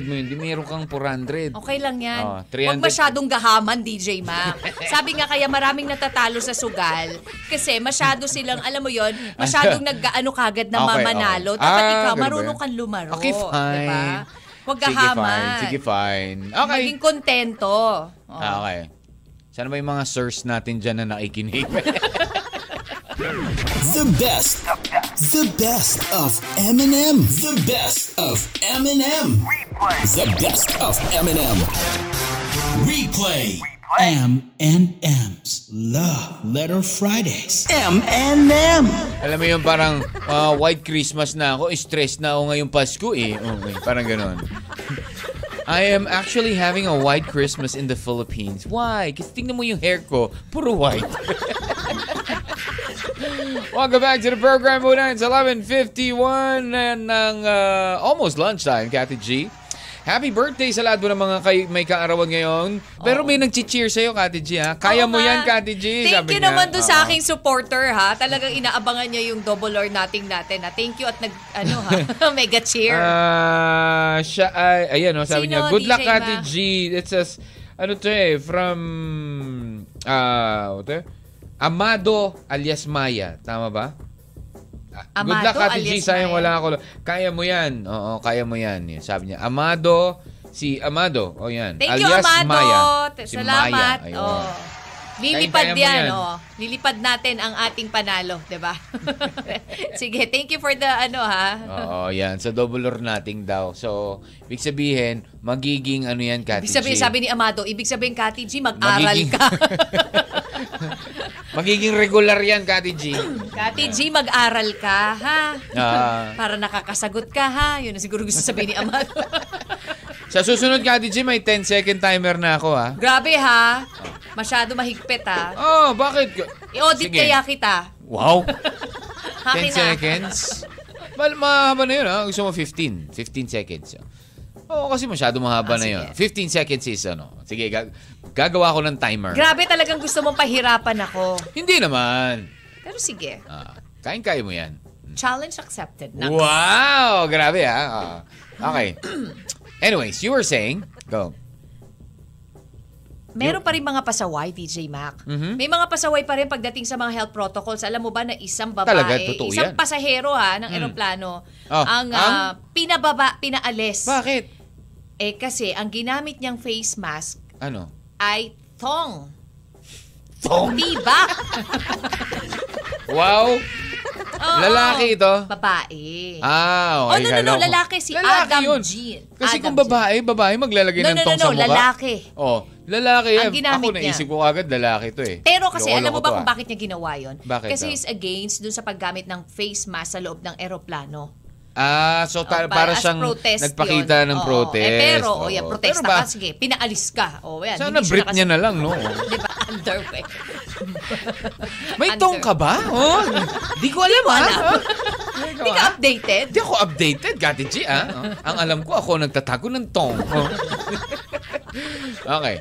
mo yun, di meron kang 400. Okay lang yan. Oh, Huwag 300. masyadong gahaman, DJ Mac. Sabi nga kaya maraming natatalo sa sugal kasi masyado silang, alam mo yon masyadong nag-ano kagad na Okay, mamanalo. okay. Dapat Ah, ikaw, marunong kang lumaro. Okay, fine. Diba? Huwag Sige, gahaman. fine. Sige, fine. Okay. Maging kontento. Oh. Ah, okay. Sana ba yung mga sirs natin dyan na nakikinig? The best. The best of Eminem. The best of Eminem. The best of Eminem. Replay. M and M's Love Letter Fridays. M&M. Alam mo yung parang ah, white Christmas na ako, stress na ako ngayong Pasko eh. Okay, parang ganon. I am actually having a white Christmas in the Philippines. Why? Kasi tingnan mo yung hair ko, puro white. Welcome back to the program muna. It's 11.51 na ng uh, almost lunchtime, Kathy G. Happy birthday sa lahat mo ng mga kay, may kaarawan ngayon. Pero may nag-cheer sa'yo, Kathy G, ha? Kaya Oo mo yan, Kathy G. Thank sabi you niya. naman doon sa aking supporter ha. Talagang inaabangan niya yung double or nothing natin. Ha. Thank you at nag, ano ha, mega cheer. Ah, siya ay ayan oh, sabi Sino, niya, "Good luck DJ Kati Ma?" G." It says ano to eh from ah, what eh? Amado alias Maya, tama ba? Ah, Good Amado luck Kati G, sayang wala ako. Kaya mo 'yan. Oo, kaya mo 'yan. Yun, sabi niya, Amado si Amado. Oh, 'yan. Thank you, alias Amado. Maya. Si Salamat. Maya. Ayun. Oh. Lilipad Kaya- kaya mo yan, yan. oh. Lilipad natin ang ating panalo, 'di ba? Sige, thank you for the ano ha. Oo, yan. Sa double or nothing daw. So, ibig sabihin, magiging ano yan, Kati Ibig sabihin, G? sabi ni Amado, ibig sabihin, Kati G, mag-aral Magiging- ka. Magiging regular yan, Kati G. Kati G, mag-aral ka, ha? Ah. Para nakakasagot ka, ha? Yun ang siguro gusto sabihin ni Amado. Sa susunod, Kati G, may 10 second timer na ako, ha? Grabe, ha? Masyado mahigpit, ha? Oh, bakit? I-audit Sige. kaya kita. Wow! Akin 10 na. seconds? Mahaba na yun, ha? Gusto mo 15. 15 seconds. Oo, kasi masyado mahaba Ah, na yun. sige. 15 seconds is, ano. Sige, gag- gagawa ko ng timer. Grabe talagang gusto mong pahirapan ako. Hindi naman. Pero sige, Ah, kain-kaya mo yan. challenge accepted. Next. Wow! Grabe, ha? Ah, okay. Anyways, you were saying, go. Meron pa rin mga pasaway, DJ Mac. Mhm. May mga pasaway pa rin pagdating sa mga health protocols. Alam mo ba na isang babae, Talaga, totoo isang yan. pasahero ha, ng eroplano, Oh, ang, ang? ah, pinababa, pinaalis. Bakit? Eh kasi, ang ginamit niyang face mask Ano? ay thong. Thong? Tibak. Wow! Oo. Lalaki ito? Babae. Ah, Oh, okay. no, no, Kala no. ko- Lalaki si Lalaki Adam yun. Jean. Kasi Adam kung babae, babae maglalagay No, ng no, no, tong no. sa mukha. Lalaki. Oh, lalaki yan. Ang ginamit Ako naisip niya. ko agad lalaki to eh. Pero kasi, Loko-loko alam mo ba to, kung ah. bakit niya ginawa yon? Bakit Kasi daw? he's against dun sa paggamit ng face mask sa loob ng eroplano. Ah, so ta- Oh, pa- para as siyang protest nagpakita yun. ng Oo. protest. Eh, pero, oh, yeah, protesta Pero ba, ka, sige, pinaalis ka. O, yan. Sana brief nakas- niya na lang, no? Di ba? Underwear. May Under- tong ka ba? Oh, di ko alam, ha? alam. Hindi ka ha? updated? Di ako updated, Gati G, ah. Ang alam ko, ako nagtatago ng tong. Oh. okay.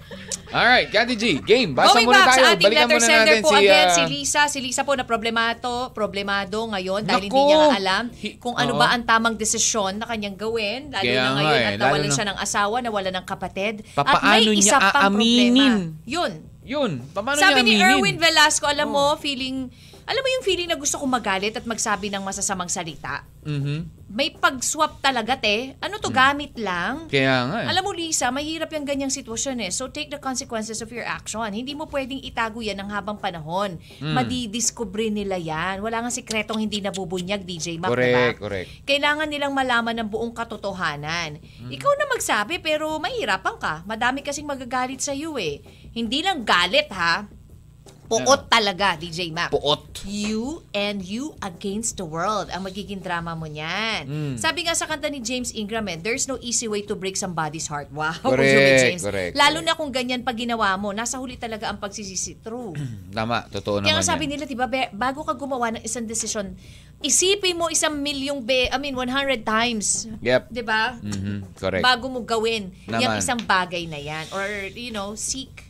Alright, Gati G, game. Basa Going muna back tayo. sa ating Balikan letter muna sender natin po si... again, ah, si Lisa. Si Lisa po na problemato, problemado ngayon dahil Naku! hindi niya alam kung ano Oo. ba ang tamang desisyon na kanyang gawin. Lalo Kaya na nga ngayon eh, at lalo nawalan na- siya ng asawa, nawalan ng kapatid. Papaano at may niya isa pang aaminin? problema. Yun. Yun, paano Sabi niya ni aminin? Erwin Velasco, alam mo, Oh. feeling, alam mo yung feeling na gusto kong magalit at magsabi ng masasamang salita? Mhm. May pag-swap talaga, te. Ano to, gamit lang? Kaya nga eh. Alam mo, Lisa, mahirap yung ganyang sitwasyon eh. So, take the consequences of your action. Hindi mo pwedeng itago yan ng habang panahon. Hmm. Madidiscover nila yan. Wala nga sikretong hindi nabubunyag, DJ Mac, Correct, diba? correct. Kailangan nilang malaman ng buong katotohanan. Hmm. Ikaw na magsabi, pero mahirapan ka. Madami kasing magagalit sa iyo eh. Hindi lang galit, ha? Puot talaga, DJ Mac. Puot. You and you against the world ang magiging drama mo niyan. Mm. Sabi nga sa kanta ni James Ingram, eh, there's no easy way to break somebody's heart. Wow, Correct, James. correct, Lalo correct. na kung ganyan pag ginawa mo, nasa huli talaga ang pagsisisi. True. Tama, totoo Kaya naman nga sabi yan. nila, di ba, be- bago ka gumawa ng isang desisyon, isipin mo isang milyong be, I mean, 100 times. Yep. Di ba? Mhm, correct. Bago mo gawin Naman. yung isang bagay na yan. Or, you know, seek.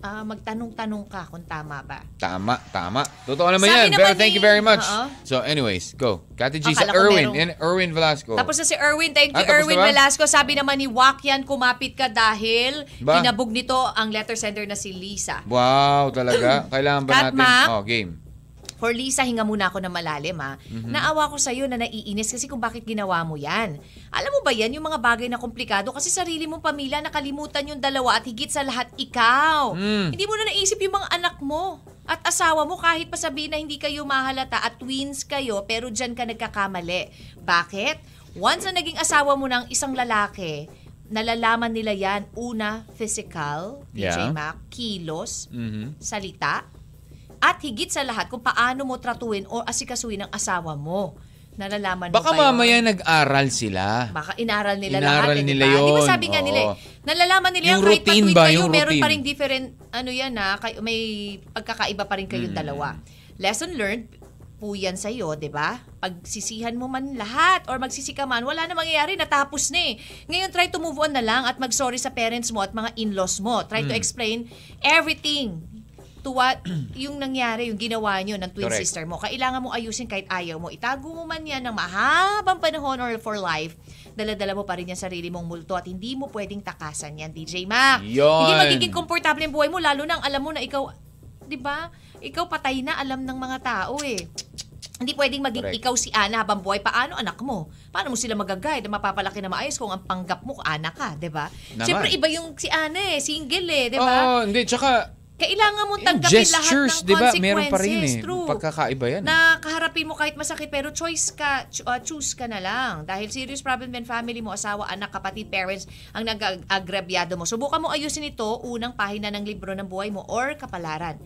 Ah, magtanong-tanong ka kung tama ba. Tama, tama. Totoo naman Sabi yan. naman Pero thank you very much. Oo. So anyways, go. Kati G sa Akala Erwin. In Erwin Velasco. Tapos na si Erwin, thank Ah, you tapos Erwin? Velasco. Sabi naman ni Wakyan, kumapit ka dahil Ba? kinabog nito ang letter sender na si Lisa. Wow, talaga? Kailangan ba natin? Mac? Oh, game. For Lisa, hinga muna ako na malalim ha. Mhm. Naawa ko sa'yo na naiinis kasi kung bakit ginawa mo yan. Alam mo ba yan, yung mga bagay na komplikado kasi sarili mong pamilya nakalimutan yung dalawa at higit sa lahat ikaw. Mm. Hindi mo na naisip yung mga anak mo at asawa mo kahit pa sabihin na hindi kayo mahalata at twins kayo pero dyan ka nagkakamali. Bakit? Once na naging asawa mo ng isang lalaki, nalalaman nila yan, una, physical, Yeah. DJ Mac, kilos, Mhm. salita, at higit sa lahat kung paano mo tratuin o asikasuin ang asawa mo. Nalalaman Baka mo ba mamaya yun? nag-aral sila. Baka inaral nila Inaral lahat. eh, nila di ba? Di ba yun, sabi nga nila eh, oo. nalalaman nila yan Yung kahit routine pa-tweet ba? kayo, Yung meron routine. pa rin different, ano yan ha, kay- may pagkakaiba pa rin Hmm. kayong dalawa. Lesson learned, po yan sa'yo, di ba? Pagsisihan mo man lahat or magsisi ka man, wala na mangyayari, natapos na eh. Ngayon, try to move on na lang at mag-sorry sa parents mo at mga in-laws mo. Try Hmm. to explain everything to what yung nangyari, yung ginawa nyo ng twin Correct. sister mo. Kailangan mo ayusin kahit ayaw mo. Itago mo man yan ng mahabang panahon or for life, dala-dala mo pa rin yung sarili mong multo at hindi mo pwedeng takasan yan, DJ Mac. Yun. Hindi magiging komportable yung buhay mo, lalo nang alam mo na ikaw, di ba? Ikaw patay na, alam ng mga tao eh. Hindi pwedeng maging Correct. ikaw si Ana habang buhay. Paano anak mo? Paano mo sila magagay na mapapalaki na maayos kung ang panggap mo anak ka, di ba? Siyempre, iba yung si Ana eh, single eh, di ba? Oo, hindi. Tsaka, Kailangan mong yung tanggapin lahat gestures, ng di ba? consequences. Meron pa rin eh. True. Pagkakaiba yan. eh. Na kaharapin mo kahit masakit pero choice ka, uh, choose ka na lang. Dahil serious problem din family mo, asawa, anak, kapatid, parents ang nag-agrabyado mo. Subukan mo ayusin ito, unang pahina ng libro ng buhay mo or kapalaran.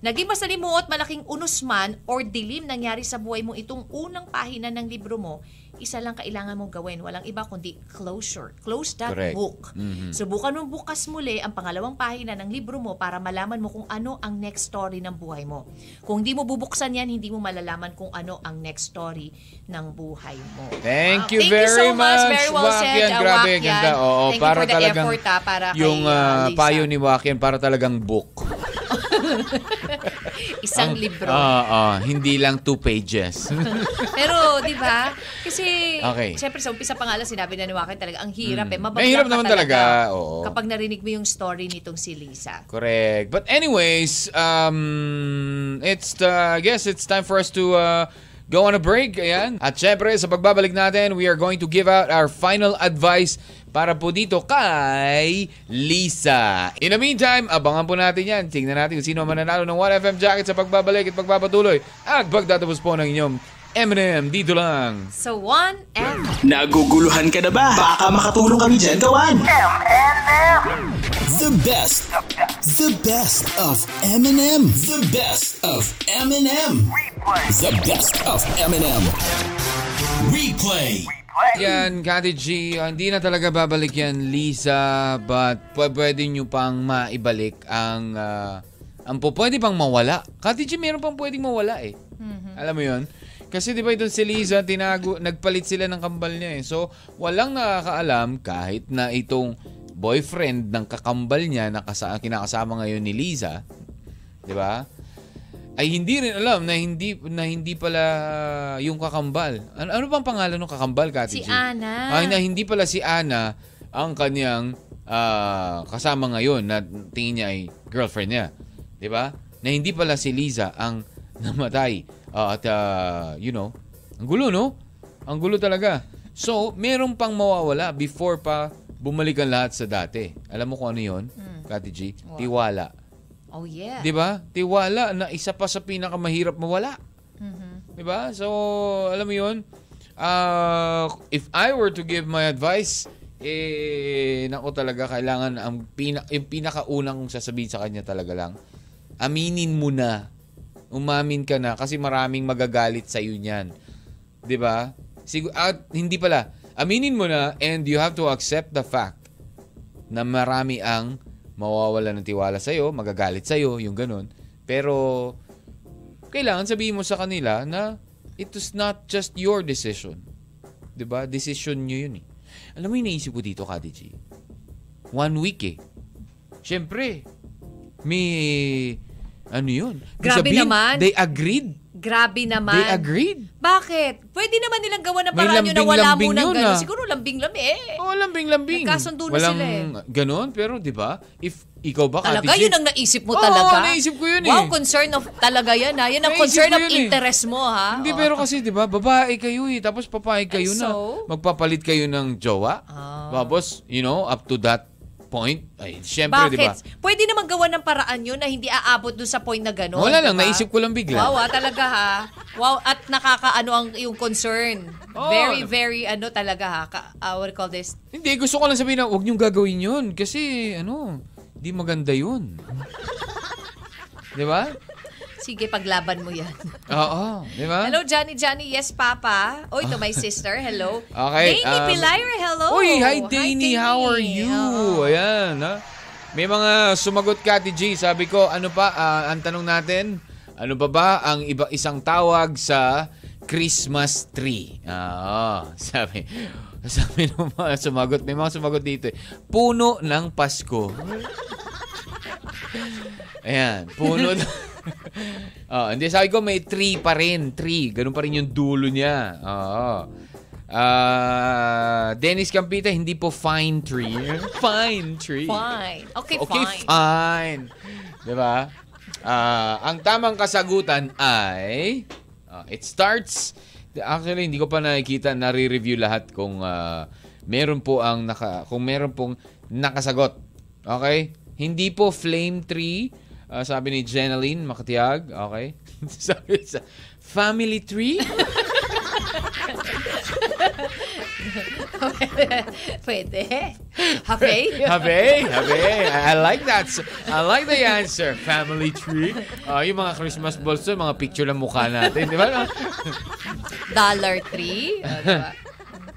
Naging masalimuot, malaking unos man or dilim nangyari sa buhay mo itong unang pahina ng libro mo, isa lang kailangan mong gawin. Walang iba kundi closure. Close that Correct. book. Mhm. Subukan mong bukas muli ang pangalawang pahina ng libro mo para malaman mo kung ano ang next story ng buhay mo. Kung hindi mo bubuksan yan, hindi mo malalaman kung ano ang next story ng buhay mo. Thank Wow. you Thank very so much. much. Very well said, Wakyan, uh, grabe, Wakyan. ganda. Oo, Thank para you for the talagang effort, ah, para kay, yung uh, ah, Lisa. payo ni Wakyan para talagang book. Isang Ang- libro. Ah, ah, hindi lang two pages. Pero, di ba? Kasi, Okay. syempre sa umpisa pa nga lang sinabi na ni Wakin talaga, ang hirap eh. Mababla Mahirap ka naman talaga, oo. Kapag narinig mo yung story nitong si Lisa. Correct. But anyways, um, it's the, I guess it's time for us to uh, go on a break. Ayan. At syempre, sa pagbabalik natin, we are going to give out our final advice para po dito kay Lisa. In the meantime, abangan po natin yan. Tingnan natin kung sino mananalo ng 1FM jacket sa pagbabalik at pagpapatuloy. At pagtatapos po ng inyong M&M dito lang. So, one and Naguguluhan ka na ba? Baka makatulong kami dyan gawan. The best. The best of Eminem. The best of Eminem. The best of Eminem. Replay. Yan, Kati G, ah, hindi na talaga babalik yan, Lisa, but p- pwede nyo pang maibalik ang, ah, ang po, pwede pang mawala. Kati G, meron pang pwedeng mawala eh. Alam mo yon Kasi di ba itong si Liza, tinago, nagpalit sila ng kambal niya eh. So, walang nakakaalam kahit na itong boyfriend ng kakambal niya na kasa, kinakasama ngayon ni Liza, di ba? Ay hindi rin alam na hindi na hindi pala yung kakambal. Ano, ano bang pangalan ng kakambal, Kati Si G? Ana. Ay, na hindi pala si Ana ang kanyang ah, kasama ngayon na tingin niya ay girlfriend niya. 'Di ba? Na hindi pala si Liza ang namatay. Ah, at ah, you know, ang gulo no? Ang gulo talaga. So, meron pang mawawala before pa bumalik ang lahat sa dati. Alam mo kung ano 'yon? Kati G? Tiwala. Oh, yeah. 'Di ba? Tiwala na isa pa sa pinakamahirap mawala. 'Di ba? So, alam mo 'yun? Uh, if I were to give my advice, eh nako talaga kailangan ang pina, yung pinakaunang kong sasabihin sa kanya talaga lang. Aminin mo na. Umamin ka na kasi maraming magagalit sa iyo niyan. 'Di ba? Sigur at hindi pala. Aminin mo na and you have to accept the fact na marami ang mawawala ng tiwala sa'yo, magagalit sa'yo, yung ganun. Pero, kailangan sabihin mo sa kanila na it was not just your decision. 'Di ba? Decision nyo yun eh. Alam mo yung naisip ko dito, Kati G? One week eh. Siyempre, may, ano yun? Grabe sabihin, naman. They agreed. Grabe naman. They agreed. Bakit? Pwede naman nilang gawa ng paraan yun na wala lambing-lambing munang yun, gano'n. ah. Siguro lambing-lambi eh. Oh, lambing-lambing. Nagkasundo na Walang sila eh. ganon, pero di ba? If ikaw ba, Kati Talaga, G? yun ang naisip mo Oo, talaga? naisip ko yun eh. Wow, concern of talaga yan ha. Yan ang Naisip concern of eh. interest mo ha. Hindi, Oo. pero kasi, di ba, babae kayo eh. Tapos papayag kayo And na. so? Magpapalit kayo ng jowa. Ah. Tapos, you know, up to that point, ay, syempre, di ba? Bakit? Pwede naman gawa ng paraan yun na hindi aabot dun sa point na gano'n. Wala lang, di ba? naisip ko lang bigla. Wow, ah, talaga ha. Wow, at nakakaano ang yung concern. Oo. Very, very ano talaga ha. Ka, uh, what do you call this? Hindi, gusto ko lang sabihin na huwag niyong gagawin yun. Kasi, ano, di maganda yun. di ba? Sige, paglaban mo yan. Oo, di ba? Hello, Johnny Johnny. Yes, Papa. Oy, to my sister. Hello. Okay, Danny um, Pilar, hello. Uy, hi Danny, how are you? Oo. Ayan, ha? May mga sumagot Kati G. Sabi ko, ano pa, ah, ang tanong natin, ano ba ba ang iba isang tawag sa Christmas tree? Ah, sabi. Sabi ng mga sumagot, may mga sumagot dito eh. Puno ng Pasko. Ayan, puno oh, hindi, sabi ko may tree pa rin. Tree. Ganun pa rin yung dulo niya. Oo. Ah, Dennis Campita, hindi po fine tree. Fine tree. Fine. Okay, Okay, fine. fine. Diba? Ah, ang tamang kasagutan ay ah, it starts actually hindi ko pa nakikita nare-review lahat kung ah, meron po ang naka kung meron pong nakasagot. Okay? Hindi po flame tree ah, sabi ni Jeneline Makatiag, okay? sabi sa family tree? Pwede. Okay. Habe, habe. I, like that. I like the answer. Family tree. Ah, yung mga Christmas balls doon, mga picture ng mukha natin. Di ba? Dollar tree. Oh, diba?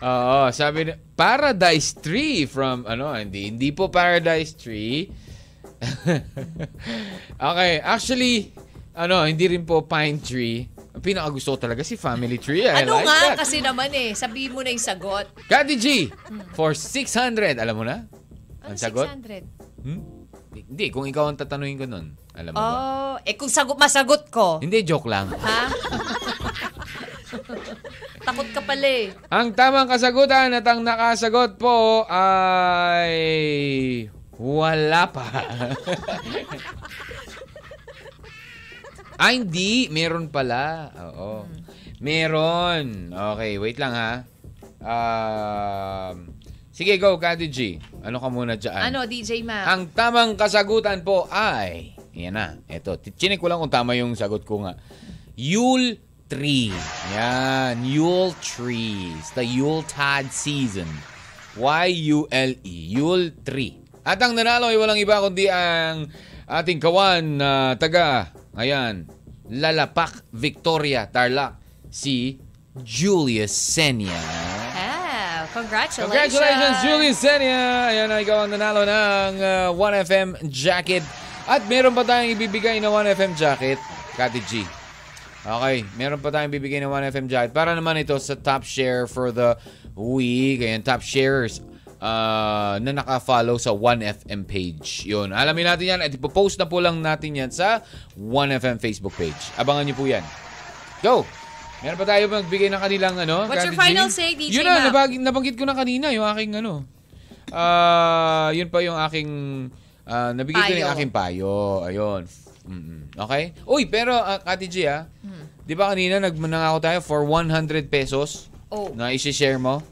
Oo, sabi ni Paradise Tree from, ano, hindi, hindi po Paradise Tree. okay, actually, ano, hindi rin po Pine Tree. Ang pinakagusto ko talaga si Family Tree. I ano like nga that. kasi naman eh. Sabihin mo na yung sagot. Kati G, for 600. Alam mo na? Ano Ang sagot? 600? Hmm? Hindi, kung ikaw ang tatanungin ko nun. Alam mo ba? Oh, eh kung sagot, masagot ko. Hindi, joke lang. Ha? Takot ka pala eh. Ang tamang kasagutan at ang nakasagot po ay wala pa. ay, hindi. Meron pala. Oo. Meron. Okay, wait lang ha. Um, sige, go, Kati G. Ano ka muna dyan? Ano, DJ Ma? Ang tamang kasagutan po ay, yan na, eto, chinik ko lang kung tama yung sagot ko nga. Yule tree. Yan, Yule trees. The Yuletide season. Y-U-L-E. Yule tree. At ang nanalo ay walang iba kundi ang ating kawan na taga, ayan, Lalapak, Victoria, Tarlac, si Julius Senya. Ah, congratulations. Congratulations, Julius Senya! Ayan na, ikaw ang nanalo ng uh, 1FM jacket. At meron pa tayong ibibigay na 1FM jacket, Kati G. Okay, meron pa tayong bibigay na 1FM jacket. Para naman ito sa top share for the week. Ayan, top shares uh, na naka-follow sa 1FM page. Yun, alamin natin yan at ipopost na po lang natin yan sa 1FM Facebook page. Abangan niyo po yan. Go! Meron pa tayo magbigay ng kanilang ano. What's your final say, DJ Yun na, nabag- nabanggit ko na kanina yung aking ano. Ah, yun pa yung aking ah, nabigay ko na yung Payo. aking payo. Ayun. Mm-mm. Okay? Uy, pero uh, Kati G ah, Hmm. di ba kanina nagmanangako tayo for 100 pesos Oh, na isi-share mo?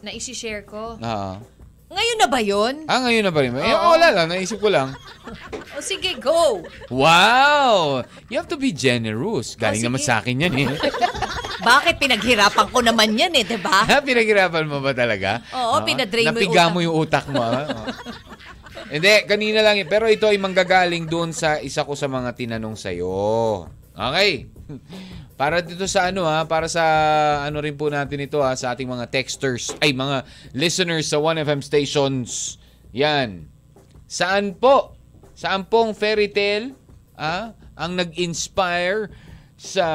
Na isi-share ko. Ah. Ngayon na ba yun? Ah, ngayon na ba rin? Eh, Oo. wala lang. Naisip ko lang. O sige, go! Wow! You have to be generous. Galing Oh, sige. naman sa akin yan eh. Bakit pinaghirapan ko naman yan eh, di ba? Ha? Pinaghirapan mo ba talaga? Oo, Ah, pinadrain mo yung Napiga utak. mo yung utak mo. ha? Oo. Hindi, kanina lang yun. Pero ito ay manggagaling doon sa isa ko sa mga tinanong sa'yo. Okay. Para dito sa ano ha, para sa ano rin po natin ito ha, sa ating mga texters, ay mga listeners sa 1FM stations. Yan. Saan po? Saan pong fairy tale ah, ang nag-inspire sa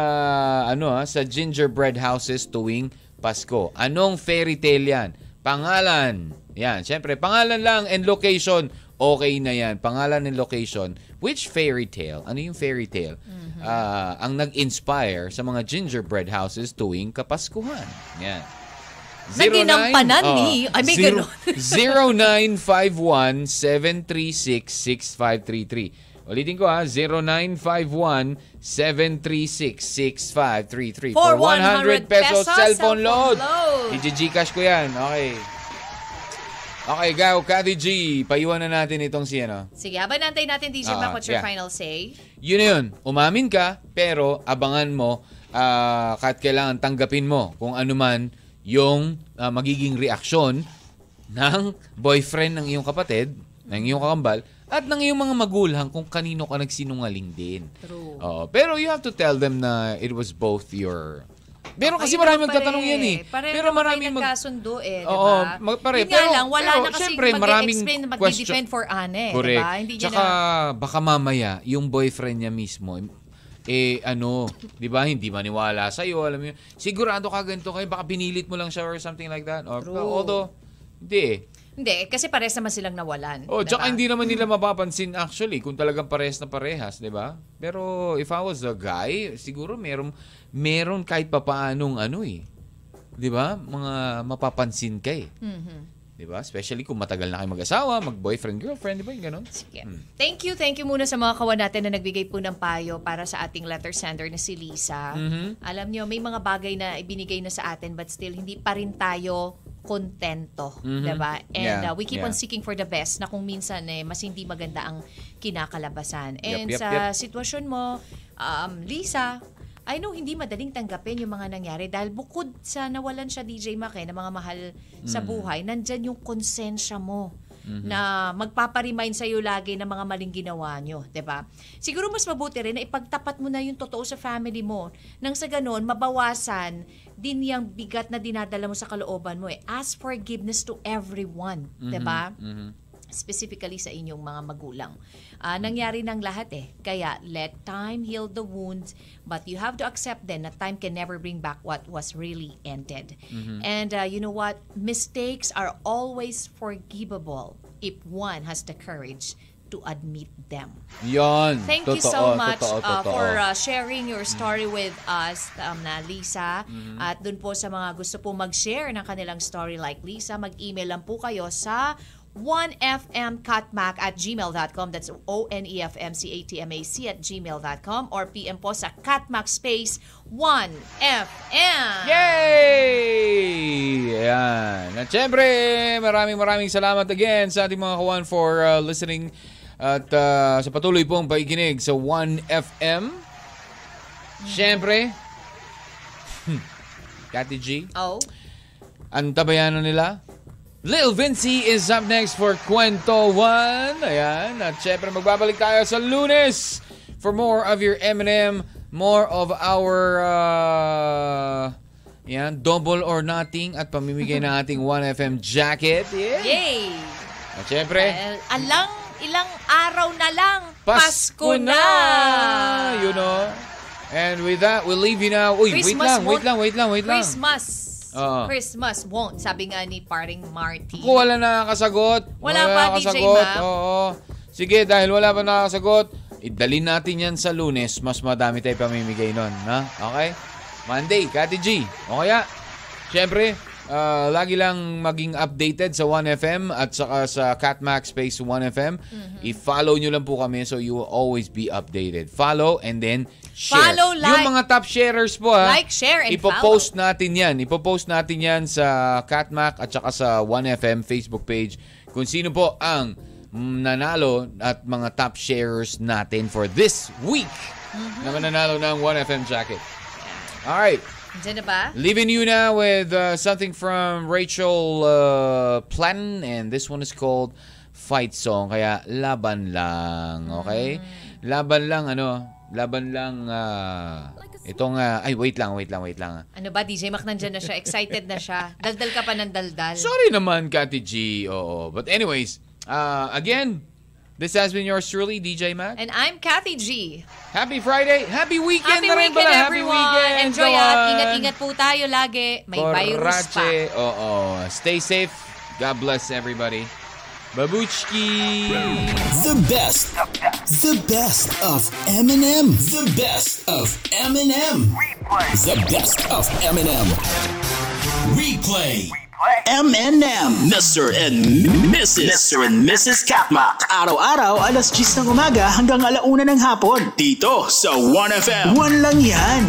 ano ha, sa gingerbread houses tuwing Pasko? Anong fairy tale 'yan? Pangalan. Yan, syempre pangalan lang and location. Okay na 'yan. Pangalan and location. Which fairy tale? Ano yung fairy tale? Ah, ang nag-inspire sa mga gingerbread houses tuwing Kapaskuhan. Yan. Naginampanan ni- ay, may ganun. 0951-736-6533. Ulitin ko ha, 0951-736-6533. For 100 pesos cellphone load. load. I-Gcash ko yan. Okay. Okay, go, Kati G. Paiwan na natin itong si ano. Sige, habang nantay natin, DJ Ah, Mac, what's your yeah. final say? Yun na yun. Umamin ka, pero abangan mo ah, kahit kailangan tanggapin mo kung ano man yung ah, magiging reaksyon ng boyfriend ng iyong kapatid, ng iyong kakambal, at ng iyong mga magulang kung kanino ka nagsinungaling din. True. Oo. pero you have to tell them na it was both your... Pero kasi marami magtatanong yan eh. Pareho pero kayo mag... nagkasundo eh, di Oo, mag- pare, Yun nga pero- lang, wala pero na kasi syempre, maraming mag-explain, question- mag-defend for Anne, eh, di Correct. ba? Hindi niya Tsaka na... baka mamaya yung boyfriend niya mismo eh ano, 'di ba? Hindi maniwala sa iyo, alam mo yun. Sigurado ka ganito kayo, baka pinilit mo lang siya or something like that. Or True. although hindi eh. Hindi, kasi pares naman silang nawalan. Oh, di tsaka hindi naman nila mapapansin actually kung talagang parehas na parehas, 'di ba? Pero if I was a guy, siguro meron meron kahit papaanong ano eh. 'Di ba? Mga mapapansin ka eh. Mhm. 'Di ba? Especially kung matagal na kayo mag-asawa, mag-boyfriend, girlfriend, 'di ba? Yung ganun. Sige. Hmm. Thank you, thank you muna sa mga kawan natin na nagbigay po ng payo para sa ating letter sender na si Lisa. Mhm. Alam niyo, may mga bagay na ibinigay na sa atin but still hindi pa rin tayo kontento, Mhm. 'di ba? And Yeah, uh, we keep yeah. on seeking for the best na kung minsan eh mas hindi maganda ang kinakalabasan. And yep, sa yep. sitwasyon mo, um, Lisa, I know hindi madaling tanggapin yung mga nangyari dahil bukod sa nawalan siya DJ Mac eh, ng mga mahal sa Mm. buhay, nandyan yung konsensya mo Mm-hmm. na magpaparemind sa iyo lagi ng mga maling ginawa nyo, 'di ba? Siguro mas mabuti rin na ipagtapat mo na yung totoo sa family mo nang sa ganun mabawasan din yung bigat na dinadala mo sa kalooban mo eh. Ask forgiveness to everyone, 'di ba? Mhm. Specifically sa inyong mga magulang. Ah, nangyari ng lahat eh. Kaya let time heal the wounds but you have to accept then that time can never bring back what was really ended. And uh, you know what? Mistakes are always forgivable if one has the courage to admit them. Yon. Thank you Totoo, so much totoo, uh, totoo. for uh, sharing your story with us, um, na Lisa. Mm-hmm. At dun po sa mga gusto po mag-share ng kanilang story like Lisa, mag-email lang po kayo sa 1fmcatmac at gmail.com. That's E O-N-E-F-M-C-A-T-M-A-C at gmail.com or PM po sa catmac space 1FM. Yay! Ayan. At syempre, maraming maraming salamat again sa ating mga kawan for uh, listening at uh, sa patuloy pong paikinig sa 1FM. Syempre, Kati G, Oh, ang tabayanan nila. Lil Vinci is up next for Kwento 1. Ayan. At syempre, magbabalik tayo sa lunes for more of your M&M more of our uh, yan, double or nothing at pamimigay ng ating 1FM jacket. Yeah. Yay! At syempre, Well, alang ilang araw na lang. Pasko na! You know? And with that, we'll leave you now. Uy, wait Christmas lang, wait lang, wait lang, wait lang. Christmas. Oo. Christmas won't. Sabi nga ni paring Marty. Kung wala nakakasagot. Wala pa, DJ nakakasagot, Mac. Oo. Sige, dahil wala pa nakakasagot, idalin natin yan sa lunes. Mas madami tayo pamimigay nun. Ha? Okay? Monday, Kati G. O kaya, syempre, ah, lagi lang maging updated sa 1FM at saka sa Catmax Space 1FM. Mm-hmm. I-follow nyo lang po kami so you will always be updated. Follow and then share. Follow, Yung like- mga top sharers po ha. Like, share, and Ipopost natin yan. Ipopost natin yan sa Catmac at saka sa 1FM Facebook page kung sino po ang nanalo at mga top sharers natin for this week na mananalo ng 1FM jacket. Alright. Diyan na ba? Leaving you now with uh, something from Rachel uh, Platten and this one is called Fight Song. Kaya laban lang, okay? Laban lang ano, laban lang uh, itong uh, ay wait lang, wait lang, wait lang. Ano ba, DJ Mac nandyan na siya. Excited na siya. Daldal ka pa ng daldal. Sorry naman, Kati G. Oo. But anyways, uh, again, this has been yours truly, DJ Mac. And I'm Kathy G. Happy Friday. Happy weekend Happy na rin weekend, pala. everyone. Happy weekend. Enjoy kawan. at ingat-ingat po tayo lagi. May virus pa. Korache. Oo. Stay safe. God bless everybody. Babuchki. The best. The best of Eminem. The best of Eminem. The best of Eminem. Replay. M&M, Mr. and Mrs. Mr. and Mrs. Katmak. Araw-araw, alas 10 ng umaga hanggang alauna ng hapon. Dito sa 1FM. One lang yan.